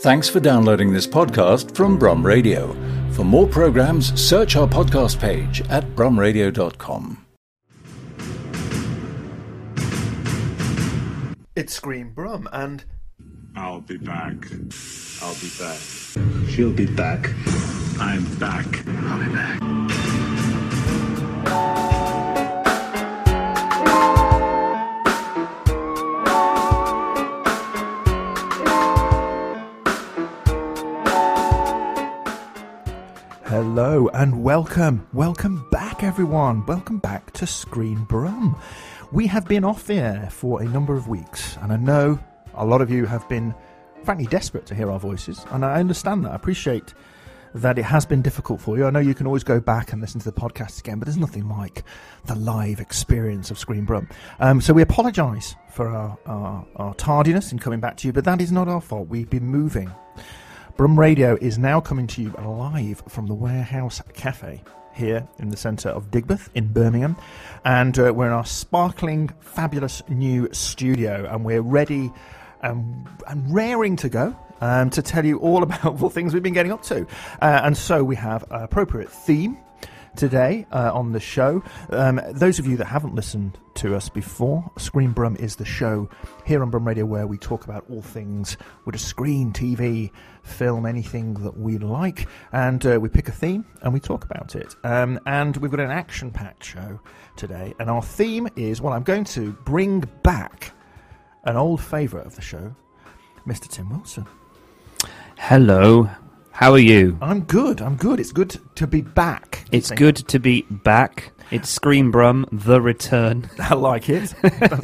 Thanks for downloading this podcast from Brum Radio. For more programs, search our podcast page at brumradio.com. It's Screen Brum, and I'll be back. I'll be back. She'll be back. I'm back. I'll be back. Hello and welcome. Welcome back, everyone. Welcome back to Screen Brum. We have been off the air for a number of weeks, and I know a lot of you have been frankly desperate to hear our voices, and I understand that. I appreciate that it has been difficult for you. I know you can always go back and listen to the podcast again, but there's nothing like the live experience of Screen Brum. Um, so we apologise for our, our, our tardiness in coming back to you, but that is not our fault. We've been moving. Brum Radio is now coming to you live from the Warehouse Cafe here in the centre of Digbeth in Birmingham. And uh, we're in our sparkling, fabulous new studio, and we're ready um, and raring to go. Um, to tell you all about what things we've been getting up to. Uh, and so we have an appropriate theme today uh, on the show. Um, those of you that haven't listened to us before, Screen Brum is the show here on Brum Radio where we talk about all things with a screen, TV, film, anything that we like, and uh, we pick a theme and we talk about it. Um, and we've got an action-packed show today, and our theme is well, I'm going to bring back an old favourite of the show, Mr. Tim Wilson. Hello. How are you? I'm good. I'm good. It's good to be back. It's good to be back. It's Screen Brum, The Return. I like it.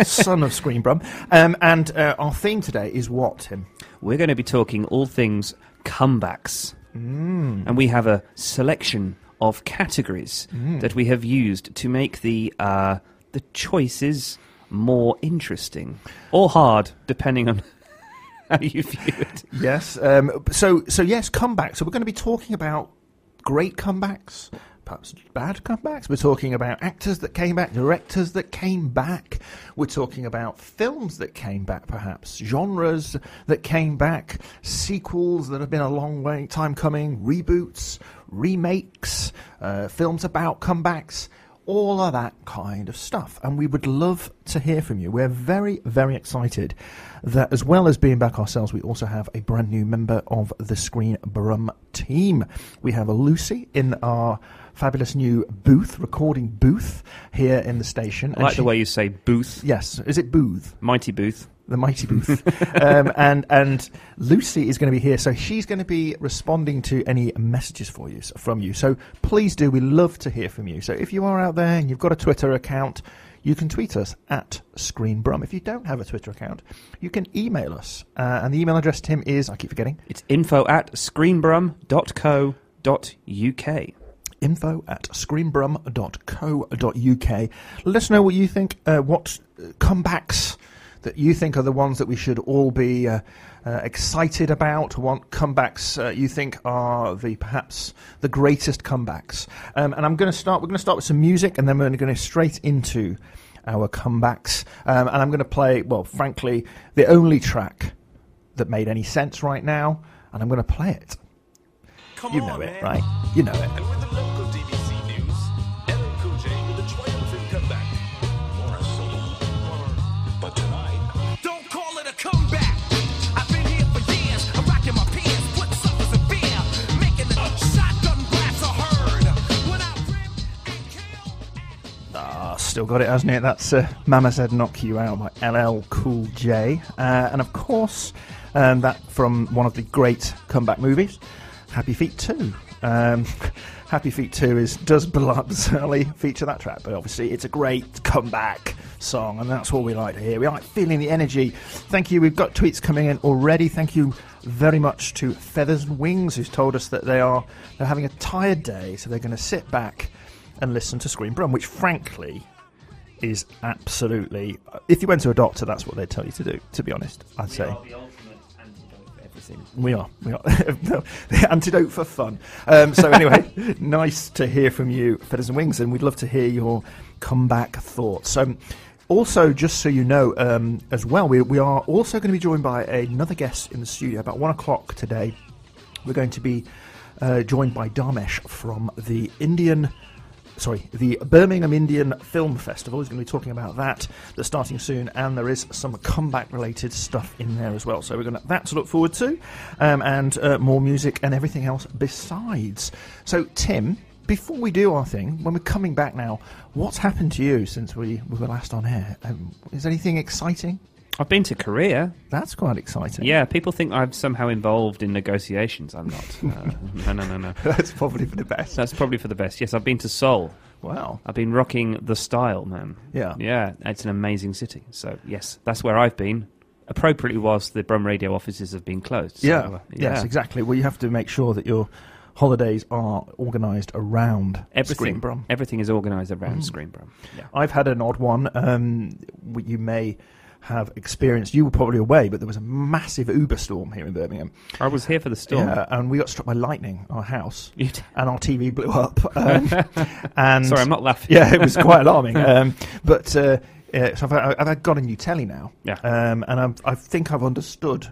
Son of Screen Brum. Um, and uh, our theme today is what, Tim? We're going to be talking all things comebacks. Mm. And we have a selection of categories that we have used to make the, uh, the choices more interesting or hard, depending on how you. Yes. Um, so, so yes, comeback. So we're going to be talking about great comebacks, perhaps bad comebacks. We're talking about actors that came back, directors that came back. We're talking about films that came back, perhaps genres that came back, sequels that have been a long way time coming, reboots, remakes, uh, films about comebacks all of that kind of stuff. And we would love to hear from you. We're very, very excited that as well as being back ourselves, we also have a brand new member of the Screen Brum team. We have a Lucy in our fabulous new booth, recording booth here in the station. I like the way you say booth. Yes, is it booth? Mighty booth. The mighty booth. um, and and Lucy is going to be here, so she's going to be responding to any messages for you from you. So please do, we love to hear from you. So if you are out there and you've got a Twitter account, you can tweet us at ScreenBrum. If you don't have a Twitter account, you can email us, uh, and the email address Tim is I keep forgetting It's info at screenbrum.co.uk. info at screenbrum.co.uk. Let us know what you think, uh, what uh, comebacks that you think are the ones that we should all be uh, uh, excited about, what comebacks uh, you think are the perhaps the greatest comebacks. Um, and I'm going to start, we're going to start with some music and then we're going to go straight into our comebacks. Um, and I'm going to play, well, frankly, the only track that made any sense right now, and I'm going to play it. Come You on, know it, man. right? You know it. Still got it, hasn't it? That's uh, Mama Said Knock You Out by LL Cool J. Uh, and of course, um, that from one of the great comeback movies, Happy Feet 2. Um, Happy Feet 2 is does bizarrely feature that track, but obviously it's a great comeback song, and that's what we like to hear. We like feeling the energy. Thank you. We've got tweets coming in already. Thank you very much to Feathers and Wings, who's told us that they are they're having a tired day, so they're going to sit back and listen to Screen Brum, which frankly is absolutely. If you went to a doctor, that's what they'd tell you to do. To be honest, I'd say we are. We are the antidote for fun. Um, so anyway, nice to hear from you, Feathers and Wings, and we'd love to hear your comeback thoughts. So. Also, just so you know, um, as well, we, we are also going to be joined by another guest in the studio about one o'clock today. We're going to be uh, joined by Damesh from the Indian, sorry, the Birmingham Indian Film Festival. is going to be talking about that. That's starting soon, and there is some comeback-related stuff in there as well. So we're going to that to look forward to, um, and uh, more music and everything else besides. So, Tim. Before we do our thing, when we're coming back now, what's happened to you since we, we were last on air? Um, is anything exciting? I've been to Korea. That's quite exciting. Yeah, people think I'm somehow involved in negotiations. I'm not. Uh, no, no, no, no. That's probably for the best. That's probably for the best. Yes, I've been to Seoul. Wow. I've been rocking the style, man. Yeah. Yeah, it's an amazing city. So, yes, that's where I've been. Appropriately, whilst the Brum Radio offices have been closed. So, Yeah. uh, Yes, exactly. Well, you have to make sure that your holidays are organised around Everything, Screenbrum. everything is organised around Mm. Screenbrum. Yeah. I've had an odd one. Um, you may have experienced. You were probably away, but there was a massive Uber storm here in Birmingham. I was here for the storm. Yeah, and we got struck by lightning. Our house and our TV blew up. Um, and Sorry, I'm not laughing. Yeah, it was quite alarming. Um, but uh, uh, so I've, I've, got a new telly now. Yeah. Um, and I'm, I think I've understood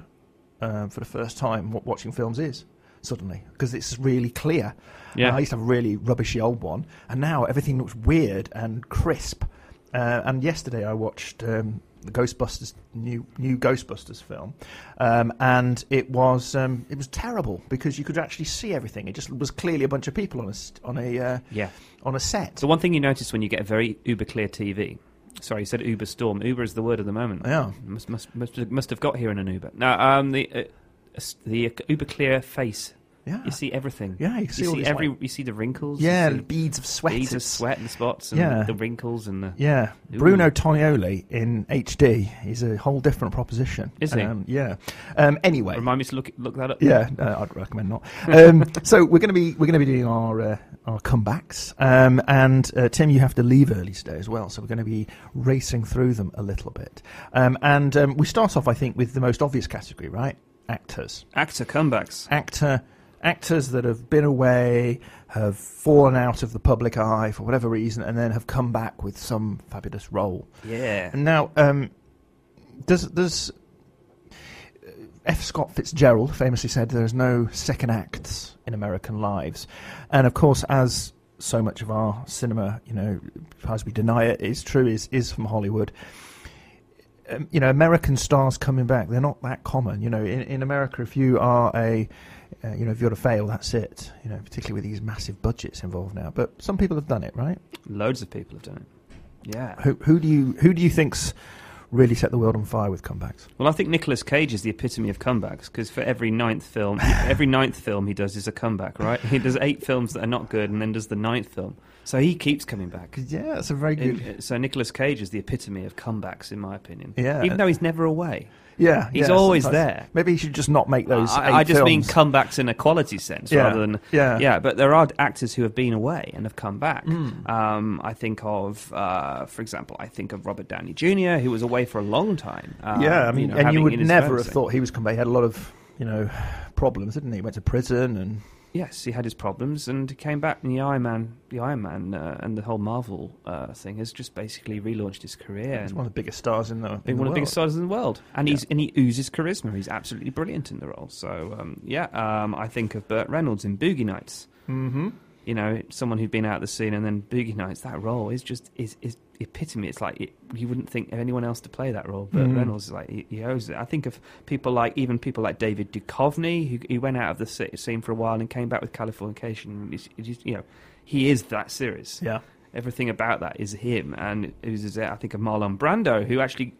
um, for the first time what watching films is suddenly because it's really clear. Yeah. I used to have a really rubbishy old one, and now everything looks weird and crisp. Uh, and yesterday I watched um, the Ghostbusters new new Ghostbusters film, um, and it was um, it was terrible because you could actually see everything. It just was clearly a bunch of people on a on a uh, Yeah. on a set. So one thing you notice when you get a very uber clear TV. Sorry, you said Uber storm. Uber is the word of the moment. Yeah. must must must, must have got here in an Uber. No, um, the uh, the Uber clear face. Yeah, You see everything. Yeah, you see you see every. like- You see the wrinkles. yeah, beads of sweat. beads of sweat and spots and Yeah. the wrinkles and the. Yeah, Ooh. Bruno Tonioli in HD. is a whole different proposition. Is he? Um, yeah. Um, anyway, Remind me to look look that up. Yeah, uh, I'd recommend not. Um, so we're going to be we're going to be doing our uh, our comebacks, um, and uh, Tim, you have to leave early today as well. So we're going to be racing through them a little bit, um, and um, we start off, I think, with the most obvious category, right? Actors, Actor comebacks. actor, actors that have been away, have fallen out of the public eye for whatever reason, and then have come back with some fabulous role. Yeah. And now, um, does does F. Scott Fitzgerald famously said there's no second acts in American lives, and of course, as so much of our cinema, you know, as we deny it, is true, is is from Hollywood. Um, you know, American stars coming back, they're not that common. You know, in, in America, if you are a, uh, you know, if you're to fail, that's it. You know, particularly with these massive budgets involved now. But some people have done it, right? Loads of people have done it. Yeah. Who, who do you who do you think's really set the world on fire with comebacks? Well, I think Nicolas Cage is the epitome of comebacks because for every ninth film, every ninth film he does is a comeback, right? He does eight films that are not good and then does the ninth film. So he keeps coming back. Yeah, that's a very good. In- so Nicolas Cage is the epitome of comebacks, in my opinion. Yeah. Even though he's never away. Yeah, he's yeah, always sometimes. there. Maybe he should just not make those. I, I just mean comebacks in a quality sense Yeah, rather than yeah. yeah. But there are actors who have been away and have come back. Mm. Um, I think of, uh, for example, I think of Robert Downey Jr., who was away for a long time. Um, yeah, I mean, know, and you would never have thought he was coming back. He had a lot of, you know, problems, didn't he? He went to prison and Yes, he had his problems and he came back. And the Iron Man, the Iron Man, uh, and the whole Marvel uh, thing has just basically relaunched his career. he's one of the biggest stars in the. In been the one of the biggest stars in the world, and he's and he oozes charisma. He's absolutely brilliant in the role. So um, yeah, um, I think of Burt Reynolds in Boogie Nights. Mm-hmm. You know, someone who'd been out of the scene, and then Boogie Nights. That role is just is is epitome. It's like it, you wouldn't think of anyone else to play that role. but Mm. Reynolds is like he, he owes it. I think of people like even people like David Duchovny, who he went out of the scene for a while and came back with Californication. It's, it's you know, he is that serious. Yeah. Everything about that is him, and it was, I think of Marlon Brando, who actually,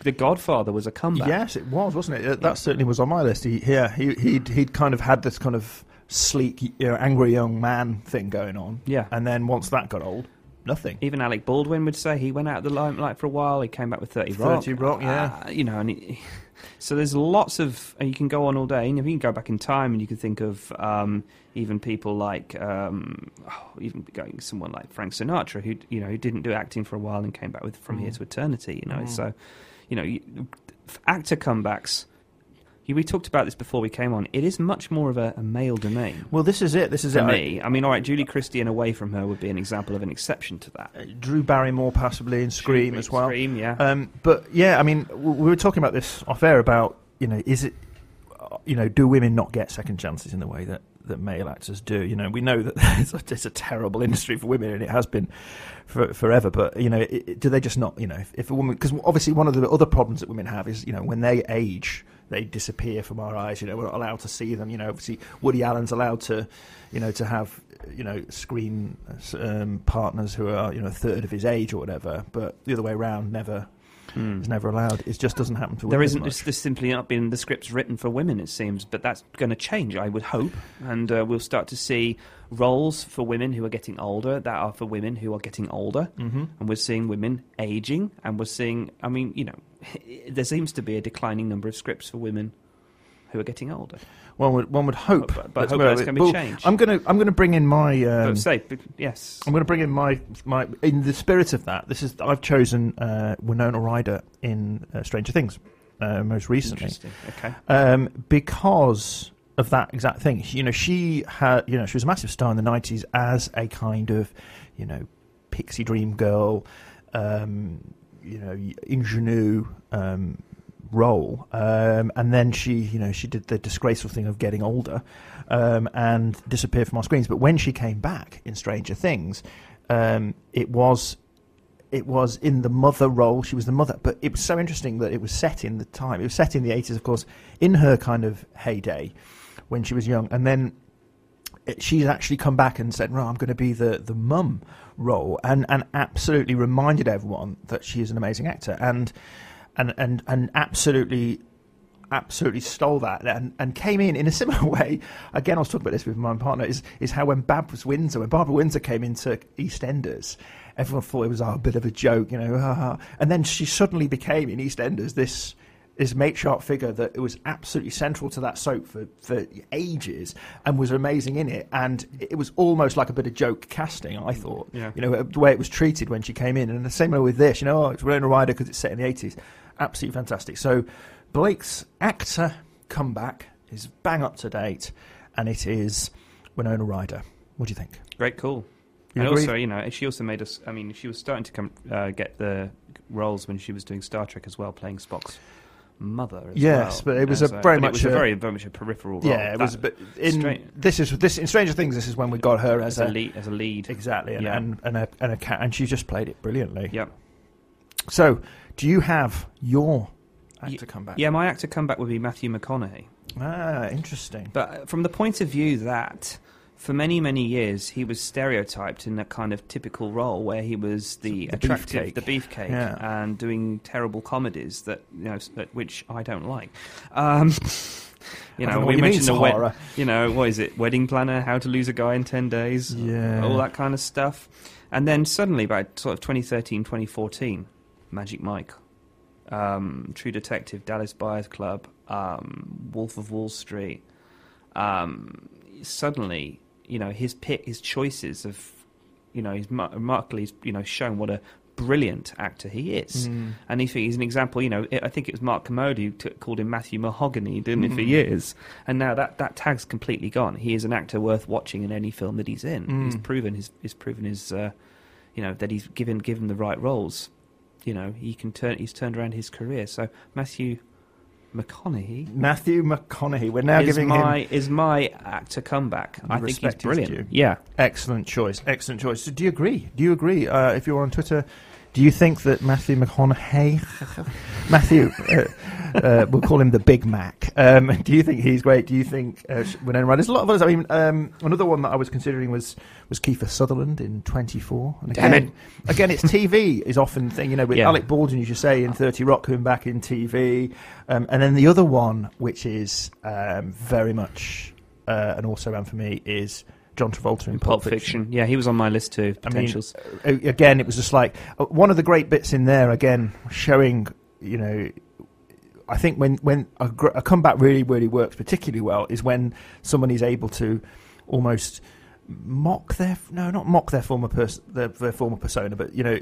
The Godfather was a comeback. Yes, it was, wasn't it? That certainly was on my list. He, yeah, he, he'd he'd kind of had this kind of sleek, you know, angry young man thing going on. Yeah. and then once that got old, nothing. Even Alec Baldwin would say he went out of the limelight for a while. He came back with Thirty Rock. 30 Rock, yeah. Uh, you know, and he, so there's lots of, and you can go on all day. And if you can go back in time, and you can think of um, even people like, um, oh, even going someone like Frank Sinatra, who you know who didn't do acting for a while and came back with From Here Mm. to Eternity. You know, Mm. so you know, you, actor comebacks we talked about this before we came on. It is much more of a, a male domain Well, this is it. This is for it. Me. I mean, all right, Julie Christie and Away from Her would be an example of an exception to that. Uh, Drew Barrymore possibly in Scream as well. Scream, yeah. Um, but yeah, I mean, w- we were talking about this off air about you know, is it uh, you know, do women not get second chances in the way that that male actors do? You know, we know that it's a, it's a terrible industry for women, and it has been for, forever. But you know, it, it- do they just not? You know, if, if a woman, because obviously one of the other problems that women have is you know when they age. They disappear from our eyes. You know, we're not allowed to see them. You know, obviously Woody Allen's allowed to, you know, to have you know screen um, partners who are you know a third of his age or whatever. But the other way around, never Hmm. is never allowed. It just doesn't happen to women. There isn't. There's simply not been the scripts written for women, it seems. But that's going to change, I would hope, and uh, we'll start to see roles for women who are getting older that are for women who are getting older, Mm-hmm. and we're seeing women aging, and we're seeing. I mean, you know, there seems to be a declining number of scripts for women who are getting older. One would one would hope, But- but that- hope that's gonna be well, changed. I'm gonna I'm gonna bring in my um, say, yes, I'm going to bring in my my in the spirit of that. This is I've chosen uh, Winona Ryder in uh, Stranger Things uh, most recently interesting. Okay, um, because of that exact thing. You know, she had you know she was a massive star in the '90s as a kind of you know pixie dream girl, um, you know ingenue um, role, um, and then she you know she did the disgraceful thing of getting older um, and disappeared from our screens. But when she came back in Stranger Things, um, it was it was in the mother role. She was the mother, but it was so interesting that it was set in the time. It was set in the eighties, of course, in her kind of heyday when she was young, and then she's actually come back and said, "No, I'm going to be the the mum role," and and absolutely reminded everyone that she is an amazing actor, and and and and absolutely. Absolutely stole that and, and came in in a similar way. Again, I was talking about this with my partner. Is is how when Babs Windsor, when Barbara Windsor came into EastEnders, everyone thought it was oh, a bit of a joke, you know. And then she suddenly became in EastEnders this this matriarch figure that it was absolutely central to that soap for, for ages and was amazing in it. And it was almost like a bit of joke casting, I thought. Yeah. You know, the way it was treated when she came in. And the same way with this, you know, oh, it's Winona Ryder because it's set in the 80s. Absolutely fantastic. So Blake's actor comeback is bang up to date and it is Winona Ryder. What do you think? great call. You and agree? also, you know, she also made us. I mean, she was starting to come uh, get the roles when she was doing Star Trek as well, playing Spock's mother. As Yes, well, but it was as a very much It was a, a- very, very much a peripheral role. Yeah, it was. But in this is this in Stranger Things, this is when we got her as, as a lead. As a lead. exactly, and Yeah. and, and a and a cat, and she just played it brilliantly. Yep. So, do you have your actor Ye- come back? Yeah, my actor comeback would be Matthew McConaughey. Ah, interesting. But uh, from the point of view that for many, many years he was stereotyped in that kind of typical role where he was the, The attractive, beefcake. the beefcake, Yeah. and doing terrible comedies that you know, which I don't like. Um, you know, know we what you mean, mentioned the wed- you know, what is it? Wedding planner, how to lose a guy in ten days, Yeah. all that kind of stuff. And then suddenly, by sort of 2013, 2014, Magic Mike, um, True Detective, Dallas Buyers Club, um, Wolf of Wall Street. Um, suddenly, you know, his pick, his choices of, you know, he's mar- remarkably, you know, shown what a brilliant actor he is. Mm. And if he's an example, you know, I think it was Mark Kermode who t- called him Matthew Mahogany, didn't it, for Mm. years? And now that, that tag's completely gone. He is an actor worth watching in any film that he's in. Mm. He's proven his, he's proven his, uh, you know, that he's given given the right roles. You know, he can turn. He's turned around his career. So Matthew McConaughey Matthew McConaughey. We're now is giving my him is my actor comeback. I think he's brilliant. Yeah, excellent choice. Excellent choice. So do you agree? Do you agree? Uh, if you're on Twitter, do you think that Matthew McConaughey, Matthew, uh, uh, we'll call him the Big Mac. Um, do you think he's great? Do you think uh, Winona Ryder? There's a lot of others. I mean, um, another one that I was considering was was Kiefer Sutherland in 24. And Damn again, again, it's TV is often thing. You know, with Yeah. Alec Baldwin, as you say in 30 Rock coming back in TV, um, and then the other one, which is um, very much uh, an also ran for me, is John Travolta in in Pulp Fiction. Yeah, he was on my list too. I mean, Potentials. uh, again, it was just like uh, one of the great bits in there. Again, showing you know, I think when when a, gr- a comeback really really works particularly well is when someone is able to almost mock their no not mock their former pers- their, their former persona but you know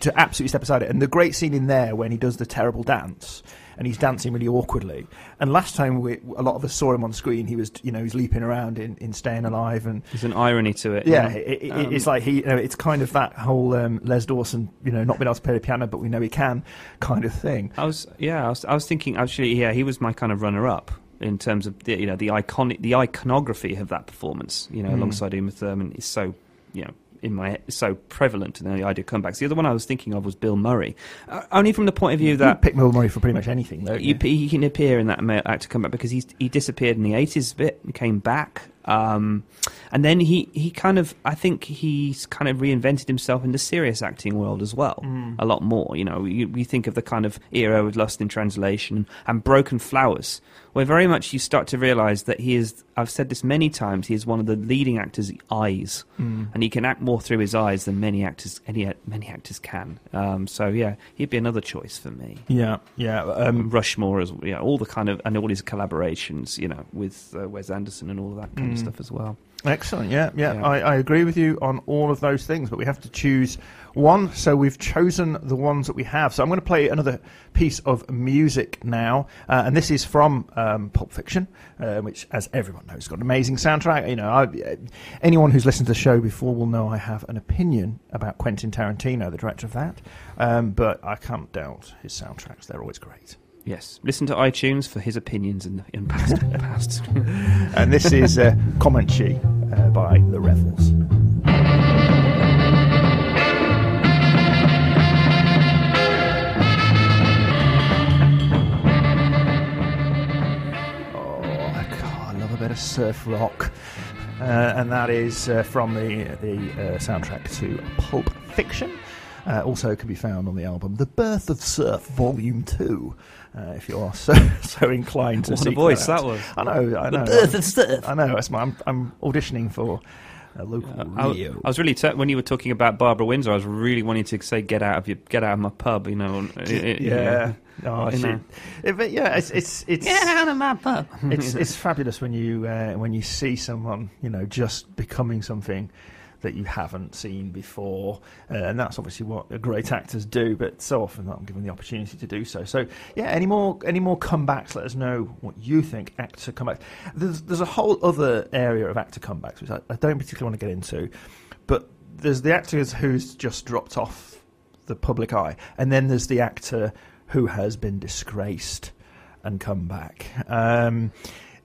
to absolutely step aside it. And the great scene in there when he does the terrible dance. And he's dancing really awkwardly. And last time we, a lot of us saw him on screen, he was, you know, he's leaping around in, in Staying Alive, and There's an irony to it. yeah, it, it, Um, it's like he, you know, it's kind of that whole um, Les Dawson, you know, not being able to play the piano, but we know he can, kind of thing. I was yeah, I was, I was thinking actually yeah, he was my kind of runner up in terms of the you know the iconic the iconography of that performance. You know, Mm. alongside Uma Thurman is so you know in my so prevalent in the idea of comebacks. The other one I was thinking of was Bill Murray, uh, only from the point of view You that. pick Bill Murray for pretty much anything, though. You, he can appear in that actor comeback because he's he disappeared in the eighties a bit and came back, um, and then he, he kind of I think he's kind of reinvented himself in the serious acting world as well a lot more. You know, you, you think of the kind of era with Lost in Translation and Broken Flowers, where very much you start to realise that he is. I've said this many times. He is one of the leading actors' eyes, and he can act more through his eyes than many actors any many actors can. Um, so yeah, he'd be another choice for me. Yeah, yeah. Um, Rushmore as yeah, all the kind of and all his collaborations, you know, with uh, Wes Anderson and all of that kind of stuff as well. Excellent. Yeah, yeah. Yeah. I, I agree with you on all of those things, but we have to choose one. So we've chosen the ones that we have. So I'm going to play another piece of music now, uh, and this is from um, Pulp Fiction, uh, which, as everyone knows, has got an amazing soundtrack. You know, I, uh, anyone who's listened to the show before will know I have an opinion about Quentin Tarantino, the director of that, um, but I can't doubt his soundtracks. They're always great. Yes, listen to iTunes for his opinions in in past past. And this is uh, Comanche uh, by The Revels. Oh, I love a bit of surf rock. Uh, and that is uh, from the, the uh, soundtrack to Pulp Fiction. Uh, also can be found on the album The Birth of Surf Volume 2, uh, if you are so, so inclined to What a seek voice out. that was. I know, I know. Birth of Surf. I know. That's my, I'm, I'm auditioning for a local I, radio. I was really t- when you were talking about Barbara Windsor. I was really wanting to say "get out of your get out of my pub," you know. it- yeah. Oh, You know. It- yeah, it's it's it's Get out of my pub. it's it's fabulous when you uh, when you see someone you know just becoming something that you haven't seen before, uh, and that's obviously what great actors do. But so often not given the opportunity to do so. So yeah, any more any more comebacks? Let us know what you think actor comebacks. There's there's a whole other area of actor comebacks which I, I don't particularly want to get into, but there's the actors who's just dropped off the public eye, and then there's the actor who has been disgraced and come back. Um,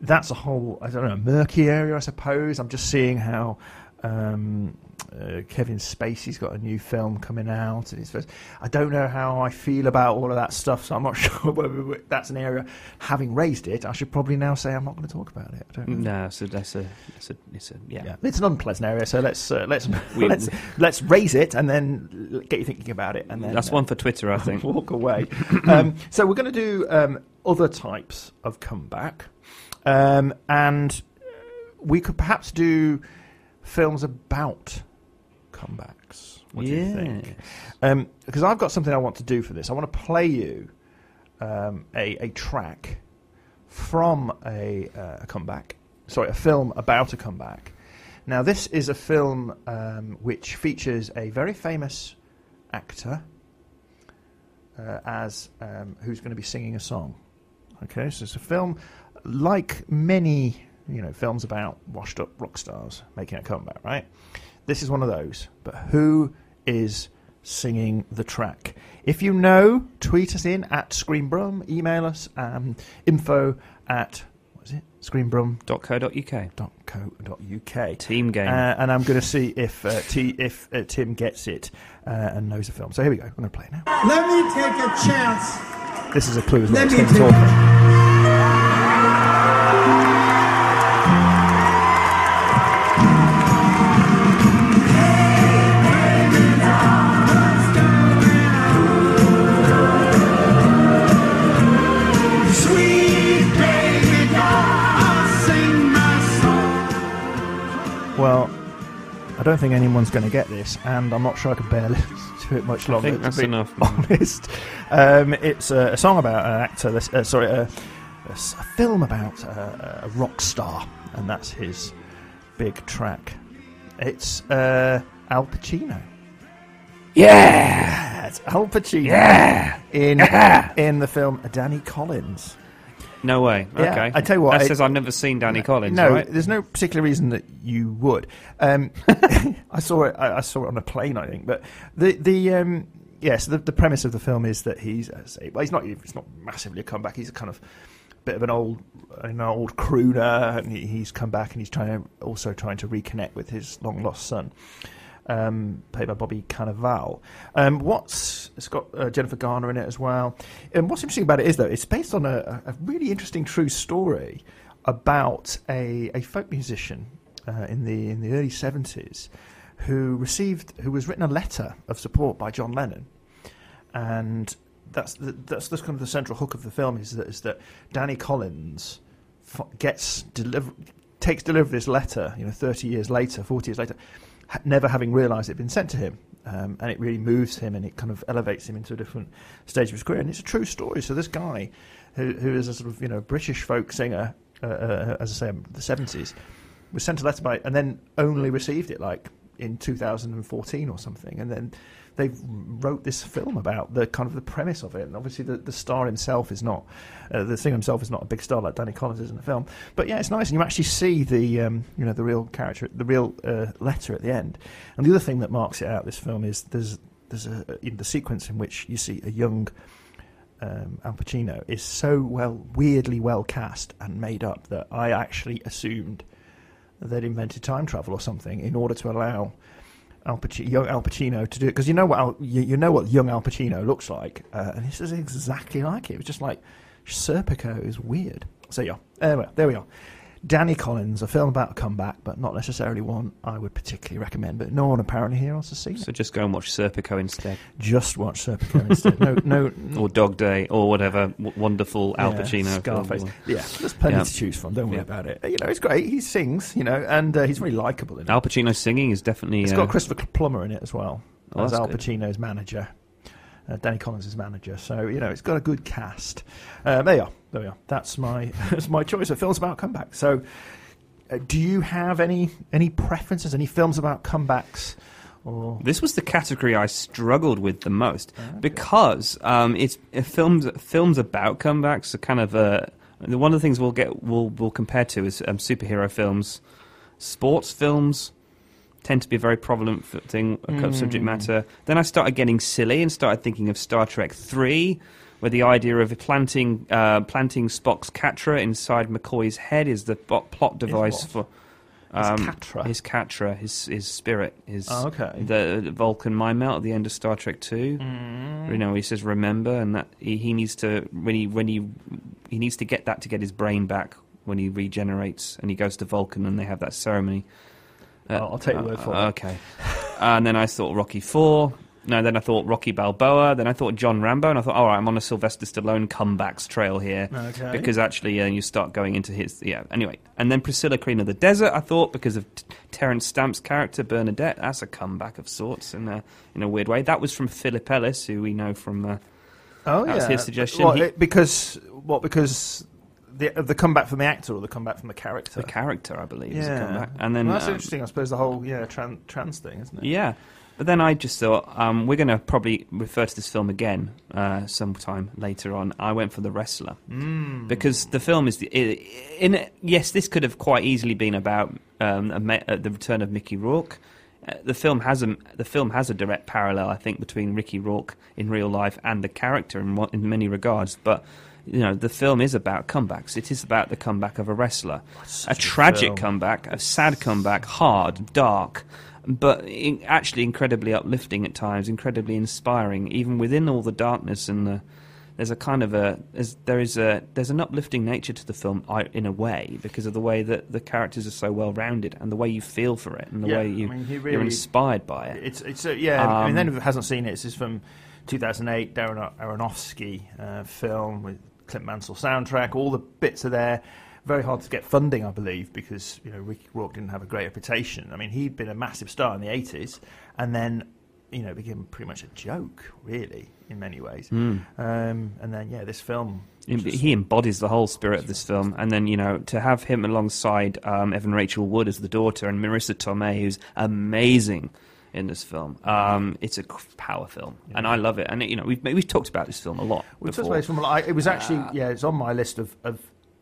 that's a whole, I don't know, murky area, I suppose. I'm just seeing how um, uh, Kevin Spacey's got a new film coming out. And his first, I don't know how I feel about all of that stuff, so I'm not sure whether that's an area. Having raised it, I should probably now say I'm not going to talk about it. I don't know. No, so that's a, that's a, it's a yeah. Yeah, it's an unpleasant area, so let's uh, let's We- let's let's raise it and then get you thinking about it, and then That's uh, one for Twitter, I think. walk away. um, so we're going to do um, other types of comeback, um, and we could perhaps do films about comebacks. What do you think? Um, because I've got something I want to do for this. I want to play you um, a, a track from a, uh, a comeback. Sorry, a film about a comeback. Now, this is a film um, which features a very famous actor uh, as um, who's going to be singing a song. Okay, so it's a film like many you know films about washed-up rock stars making a comeback, right? This is one of those. But who is singing the track? If you know, tweet us in at Screenbrum, email us um, info at what is it? Screenbrum.co.uk. .co.uk. Team game. Uh, and I'm going to see if uh, T, if uh, Tim gets it uh, and knows the film. So here we go. I'm going to play it now. Let me take a chance. This is a clue as well. Let It's me Tim take- talking. I don't think anyone's going to get this, and I'm not sure I could bear listening to it much longer. think to that's be enough. Honest, um, it's a, a song about an actor. this- Uh, sorry, a, a s- a film about uh, a rock star, and that's his big track. It's uh, Al Pacino. Yeah. it's Al Pacino Yeah. in in the film Danny Collins. No way. Yeah, okay. I tell you what, That it- says I've never seen Danny Collins. No, right? there's no particular reason that you would. Um, I saw it. I, I saw it on a plane, I think. But the the um, yes, the, the premise of the film is that he's uh, say, well, he's not he's not massively a comeback. He's a kind of bit of an old an old crooner, and he, he's come back and he's trying to also trying to reconnect with his long lost son. Um, played by Bobby Cannavale. Um, what's it's got uh, Jennifer Garner in it as well. And what's interesting about it is though it's based on a, a really interesting true story about a, a folk musician uh, in the in the early seventies who received who was written a letter of support by John Lennon, and that's the, that's kind of the central hook of the film is that is that Danny Collins gets deliver takes delivery of this letter you know thirty years later forty years later never having realised it had been sent to him. Um, and it really moves him and it kind of elevates him into a different stage of his career. And it's a true story. So this guy, who, who is a sort of you know British folk singer, uh, uh, as I say, in the seventies, was sent a letter by, and then only received it like in 2014 or something, and then they wrote this film about the kind of the premise of it. And obviously, the, the star himself is not, uh, the singer himself is not a big star like Danny Collins is in the film. But yeah, it's nice, and you actually see the um, you know the real character, the real uh, letter at the end. And the other thing that marks it out, this film, is there's there's a in the sequence in which you see a young um, Al Pacino is so well, weirdly well cast and made up that I actually assumed they'd invented time travel or something in order to allow Al Pacino, young Al Pacino to do it. Because you know what Al, you, you know what young Al Pacino looks like, uh, and this is exactly like it. It was just like Serpico is weird. So yeah, anyway, there we are. Danny Collins, a film about a comeback, but not necessarily one I would particularly recommend. But no one apparently here wants to see it. So just go and watch Serpico instead, Just watch Serpico instead. No, no, or Dog Day, or whatever w- wonderful Al Yeah, Pacino. film. Scarface. Yeah, there's plenty Yeah. to choose from. Don't worry Yeah. about it. You know, it's great. He sings, you know, and uh, he's very likable in it. Al Pacino singing is definitely. It's uh, got Christopher Plummer in it as well Oh, as Al good. Pacino's manager. Uh, Danny Collins' manager, so you know it's got a good cast. Uh, there you are, there we are. That's my that's my choice of films about comebacks. So, uh, do you have any any preferences? Any films about comebacks? Or This was the category I struggled with the most Ah, because um, it's uh, films. Films about comebacks are kind of uh, one of the things we'll get we'll we'll compare to is um, superhero films, sports films tend to be a very prevalent thing a Hmm. subject matter. Then I started getting silly and started thinking of Star Trek Three, where the idea of planting uh, planting Spock's katra inside McCoy's head is the plot device for. um, His katra? his katra, his his spirit, his Oh, okay. the, the Vulcan mind meld at the end of Star Trek Two. Mm. You know, he says remember, and that he, he needs to when he when he he needs to get that to get his brain back when he regenerates, and he goes to Vulcan, and they have that ceremony. Uh, I'll- I'll take your word for it. Okay, and then I thought Rocky Four. No, then I thought Rocky Balboa. Then I thought John Rambo, and I thought, all right, I'm on a Sylvester Stallone comebacks trail here. Okay. Because actually, uh, you start going into his yeah. Anyway, and then Priscilla Queen of the Desert. I thought because of T- Terrence Stamp's character Bernadette, that's a comeback of sorts in a in a weird way. That was from Philip Ellis, who we know from. Uh, oh That was yeah, his suggestion. What, He- it- because what? Because the the comeback from the actor or the comeback from the character? the character, I believe, is a comeback. And then well, that's um, interesting. I suppose the whole yeah trans, trans thing, isn't it? Yeah. But then I just thought um, we're going to probably refer to this film again uh, sometime later on. I went for The Wrestler Mm. because the film is the, in yes, this could have quite easily been about um, a, uh, the return of Mickey Rourke. Uh, the film has a the film has a direct parallel, I think, between Ricky Rourke in real life and the character in, in many regards. But you know, the film is about comebacks. It is about the comeback of a wrestler, a tragic comeback, a sad comeback, hard, dark, but actually incredibly uplifting at times, incredibly inspiring. Even within all the darkness and the, there's a kind of a there's, there is a there's an uplifting nature to the film in a way because of the way that the characters are so well rounded and the way you feel for it and the Yeah, way you I mean, he you're inspired by it. It's it's uh, yeah. I mean, Um, anyone who hasn't seen it, this is from 2008, Darren Aronofsky uh, film with Clint Mansell soundtrack. All the bits are there. Very hard to get funding, I believe, because you know Ricky Rourke didn't have a great reputation. I mean, he'd been a massive star in the 80s, and then you know became pretty much a joke, really, in many ways. Um, and then yeah, this film. He- He embodies the whole spirit of this film, and then you know to have him alongside um, Evan Rachel Wood as the daughter and Marisa Tomei, who's amazing in this film. Um, it's a power film, and I love it. And you know, we've we've talked about this film a lot We touched before. base from I- it was actually Uh, yeah, it's on my list of. of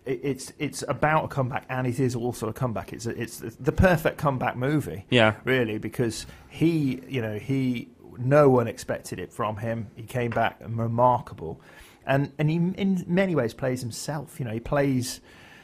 it's it's about a comeback, and it is also a comeback. It's a, it's the perfect comeback movie. Yeah. really, because he, you know, he no one expected it from him. He came back remarkable, and and he in many ways plays himself. You know, he plays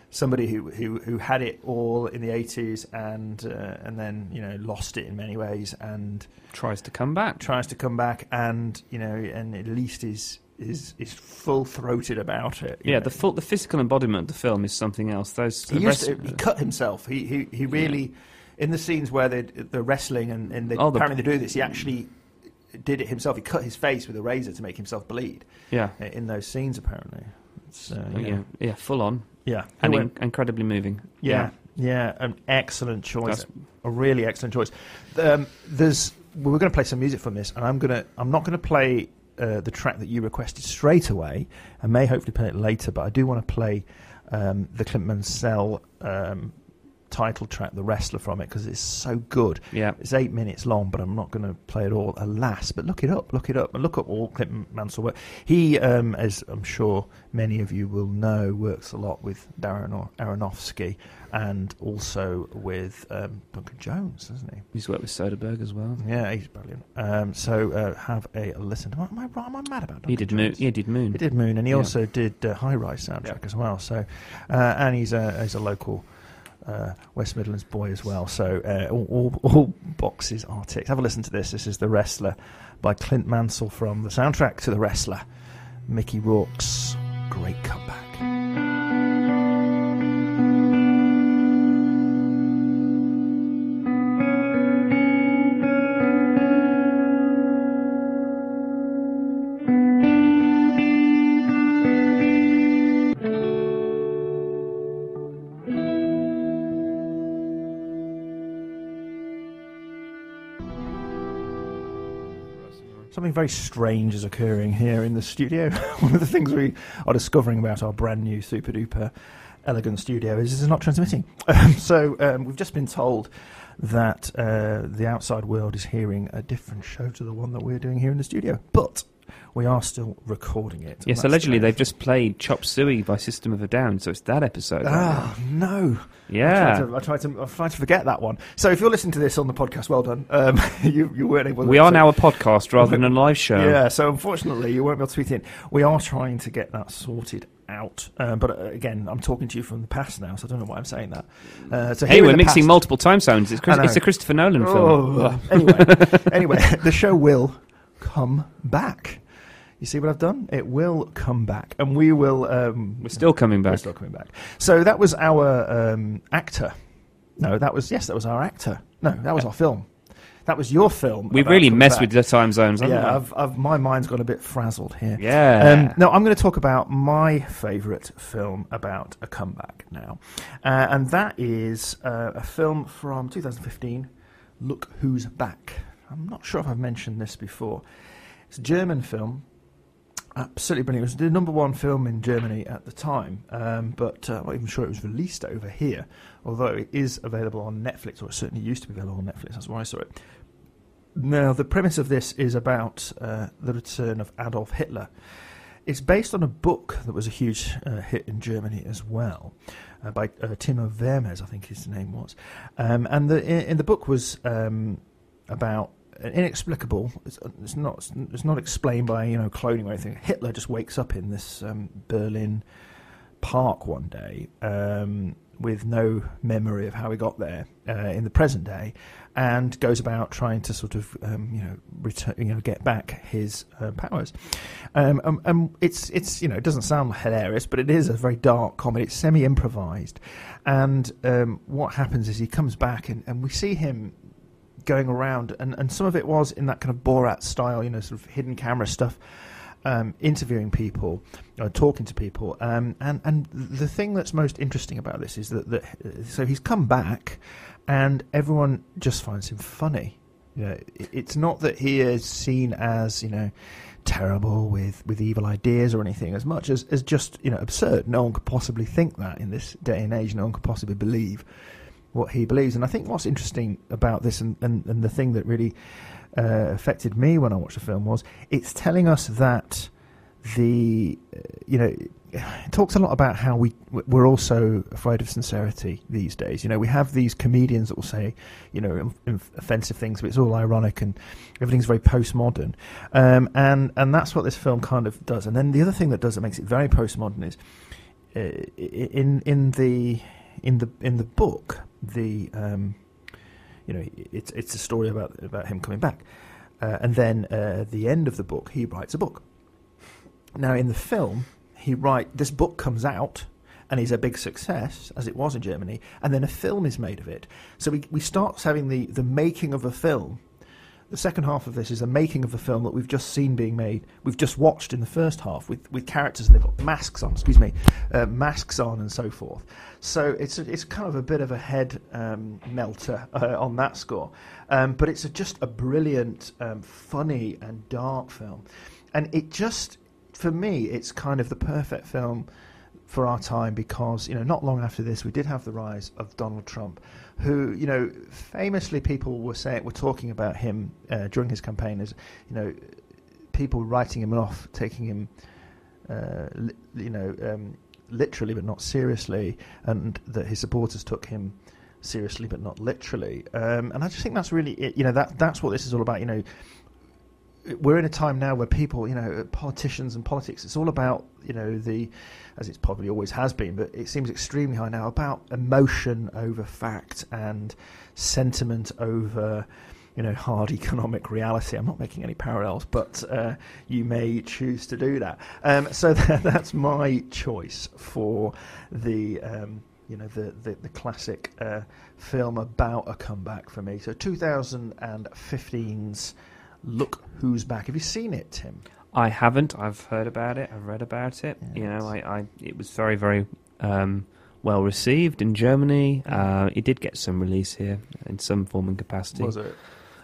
somebody who who, who had it all in the eighties and uh, and then you know lost it in many ways and tries to come back. tries to come back and you know and at least is is is full throated about it. Yeah, know. the full, the physical embodiment of the film is something else. Those he used rest- to, he cut himself. He he he really in the scenes where they the wrestling and, and they, Oh, the- apparently they do this. He actually did it himself. He cut his face with a razor to make himself bleed yeah, in those scenes. Apparently, it's, uh, Oh, yeah, yeah, full on yeah, and in, incredibly moving. Yeah, yeah, an excellent choice, That's- a really excellent choice. Um, there's we we're going to play some music from this, and I'm gonna I'm not going to play uh, the track that you requested straight away. I may hopefully play it later, but I do want to play um, the Clint Mansell um, title track, "The Wrestler," from it because it's so good. Yeah. It's eight minutes long, but I'm not going to play it all, alas. But look it up, look it up, and look up all Clint Mansell work. He, um, as I'm sure many of you will know, works a lot with Darren Ar- Aronofsky and also with um, Duncan Jones, doesn't he? He's worked with Soderbergh as well. Yeah, he's brilliant. Um, so uh, have a listen. Am I, am I, am I mad about Duncan He did Moon. He did Moon. He did Moon, and he Yeah. also did uh, High Rise soundtrack as well. So, uh, and he's a he's a local uh, West Midlands boy as well. So, uh, all, all, all boxes are ticked. Have a listen to this. This is The Wrestler by Clint Mansell from the soundtrack to The Wrestler. Mickey Rourke's great comeback. Very strange is occurring here in the studio. One of the things we are discovering about our brand new super duper elegant studio is it's not transmitting. Um, so um, we've just been told that uh, the outside world is hearing a different show to the one that we're doing here in the studio, but we are still recording it. Yes, allegedly they've just played Chop Suey by System of a Down, so it's that episode. right Ah, no. yeah. I tried, to, I tried to. I tried to forget that one. So if you're listening to this on the podcast, well done. Um, you, you weren't able. We to, are now a podcast rather than a live show. Yeah. So unfortunately, you won't be able to tweet in. We are trying to get that sorted out. Um, but uh, again, I'm talking to you from the past now, so I don't know why I'm saying that. Uh, so Hey, we're mixing past- multiple time zones. It's, Chris- it's a Christopher Nolan film. Oh, Ugh. anyway, anyway, the show will come back. You see what I've done? It will come back, and we will. Um, We're still coming back. We're still coming back. So that was our um, actor. No, that was yes, that was our actor. No, that was our film. That was your film. We've really messed with the time zones, haven't Yeah, we? I've, I've, my mind's got a bit frazzled here. Yeah. Um, no, I'm going to talk about my favourite film about a comeback now, uh, and that is uh, a film from 2015. Look Who's Back. I'm not sure if I've mentioned this before. It's a German film. Absolutely brilliant. It was the number one film in Germany at the time, um, but uh, I'm not even sure it was released over here, although it is available on Netflix, or it certainly used to be available on Netflix. That's why I saw it. Now, the premise of this is about uh, the return of Adolf Hitler. It's based on a book that was a huge uh, hit in Germany as well, uh, by uh, Timur Vermes, I think his name was. Um, and the, in, in the book was um, about an inexplicable. It's, it's not. It's not explained by you know cloning or anything. Hitler just wakes up in this um, Berlin park one day um, with no memory of how he got there uh, in the present day, and goes about trying to sort of um, you know return, you know get back his uh, powers. Um, um, um, it's it's you know it doesn't sound hilarious, but it is a very dark comedy. It's semi improvised, and what happens is he comes back and, and we see him going around, and, and some of it was in that kind of Borat style, you know, sort of hidden camera stuff, um, interviewing people, talking to people, um, and and the thing that's most interesting about this is that, that so he's come back, and everyone just finds him funny. You know, it's not that he is seen as you know terrible with, with evil ideas or anything, as much as, as just you know absurd. No one could possibly think that in this day and age. No one could possibly believe what he believes. And I think what's interesting about this, and, and, and the thing that really uh, affected me when I watched the film was it's telling us that the uh, you know it talks a lot about how we we're also afraid of sincerity these days. You know, we have these comedians that will say, you know, offensive things, but it's all ironic and everything's very postmodern. Um, and and that's what this film kind of does. And then the other thing that does that makes it very postmodern is uh, in in the in the in the book the um, you know it's it's a story about about him coming back, uh, and then uh, at the end of the book he writes a book. Now in the film he write this book comes out and is a big success as it was in Germany, and then a film is made of it. So we we start having the the making of a film. The second half of this is the making of the film that we've just seen being made. We've just watched in the first half with, with characters and they've got masks on. Excuse me, uh, masks on and so forth. So it's a, it's kind of a bit of a head um, melter uh, on that score, um, but it's a, just a brilliant, um, funny and dark film, and it just for me it's kind of the perfect film for our time because you know not long after this we did have the rise of Donald Trump, who you know famously people were saying were talking about him uh, during his campaign as you know people writing him off, taking him uh, li- you know um, literally but not seriously, and that his supporters took him seriously but not literally. Um, and I just think that's really it. You know that that's what this is all about. You know we're in a time now where people, you know, politicians and politics, it's all about, you know, the, as it's probably always has been, but it seems extremely high now, about emotion over fact and sentiment over, you know, hard economic reality. I'm not making any parallels, but uh, you may choose to do that. Um, so that, that's my choice for the. Um, you know the the, the classic uh, film about a comeback for me. So 2015's Look Who's Back. Have you seen it, Tim? I haven't. I've heard about it. I've read about it. You know, I, I it was very, very um, well received in Germany. Uh, it did get some release here in some form and capacity. Was it?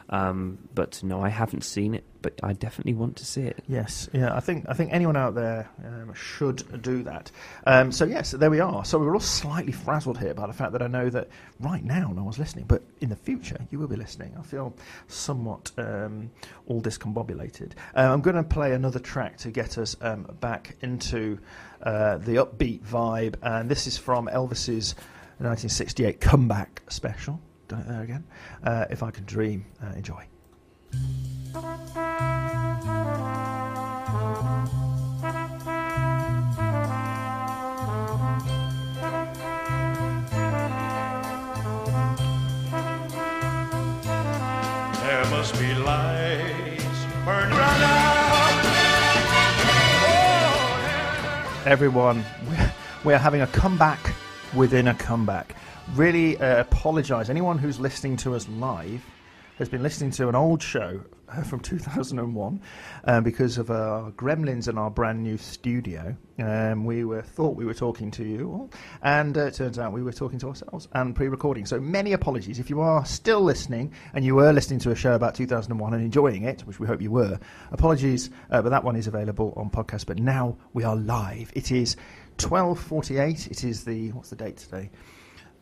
Um, but no, I haven't seen it. But I definitely want to see it. Yes, yeah. I think I think anyone out there um, should do that. Um, so yes, there we are. So we're all slightly frazzled here by the fact that I know that right now no one's listening, but in the future you will be listening. I feel somewhat um, all discombobulated. Uh, I'm going to play another track to get us um, back into uh, the upbeat vibe, and this is from Elvis's 1968 comeback special. Done it there again. Uh, if I could dream, uh, enjoy. Everyone. We're, we're having a comeback within a comeback. Really uh, apologise. Anyone who's listening to us live has been listening to an old show uh, from 2001 uh, because of our gremlins in our brand new studio. Um, we were thought we were talking to you all, and uh, it turns out we were talking to ourselves and pre-recording. So many apologies if you are still listening and you were listening to a show about 2001 and enjoying it, which we hope you were. Apologies, uh, but that one is available on podcast. But now we are live. It is 12:48. It is the what's the date today?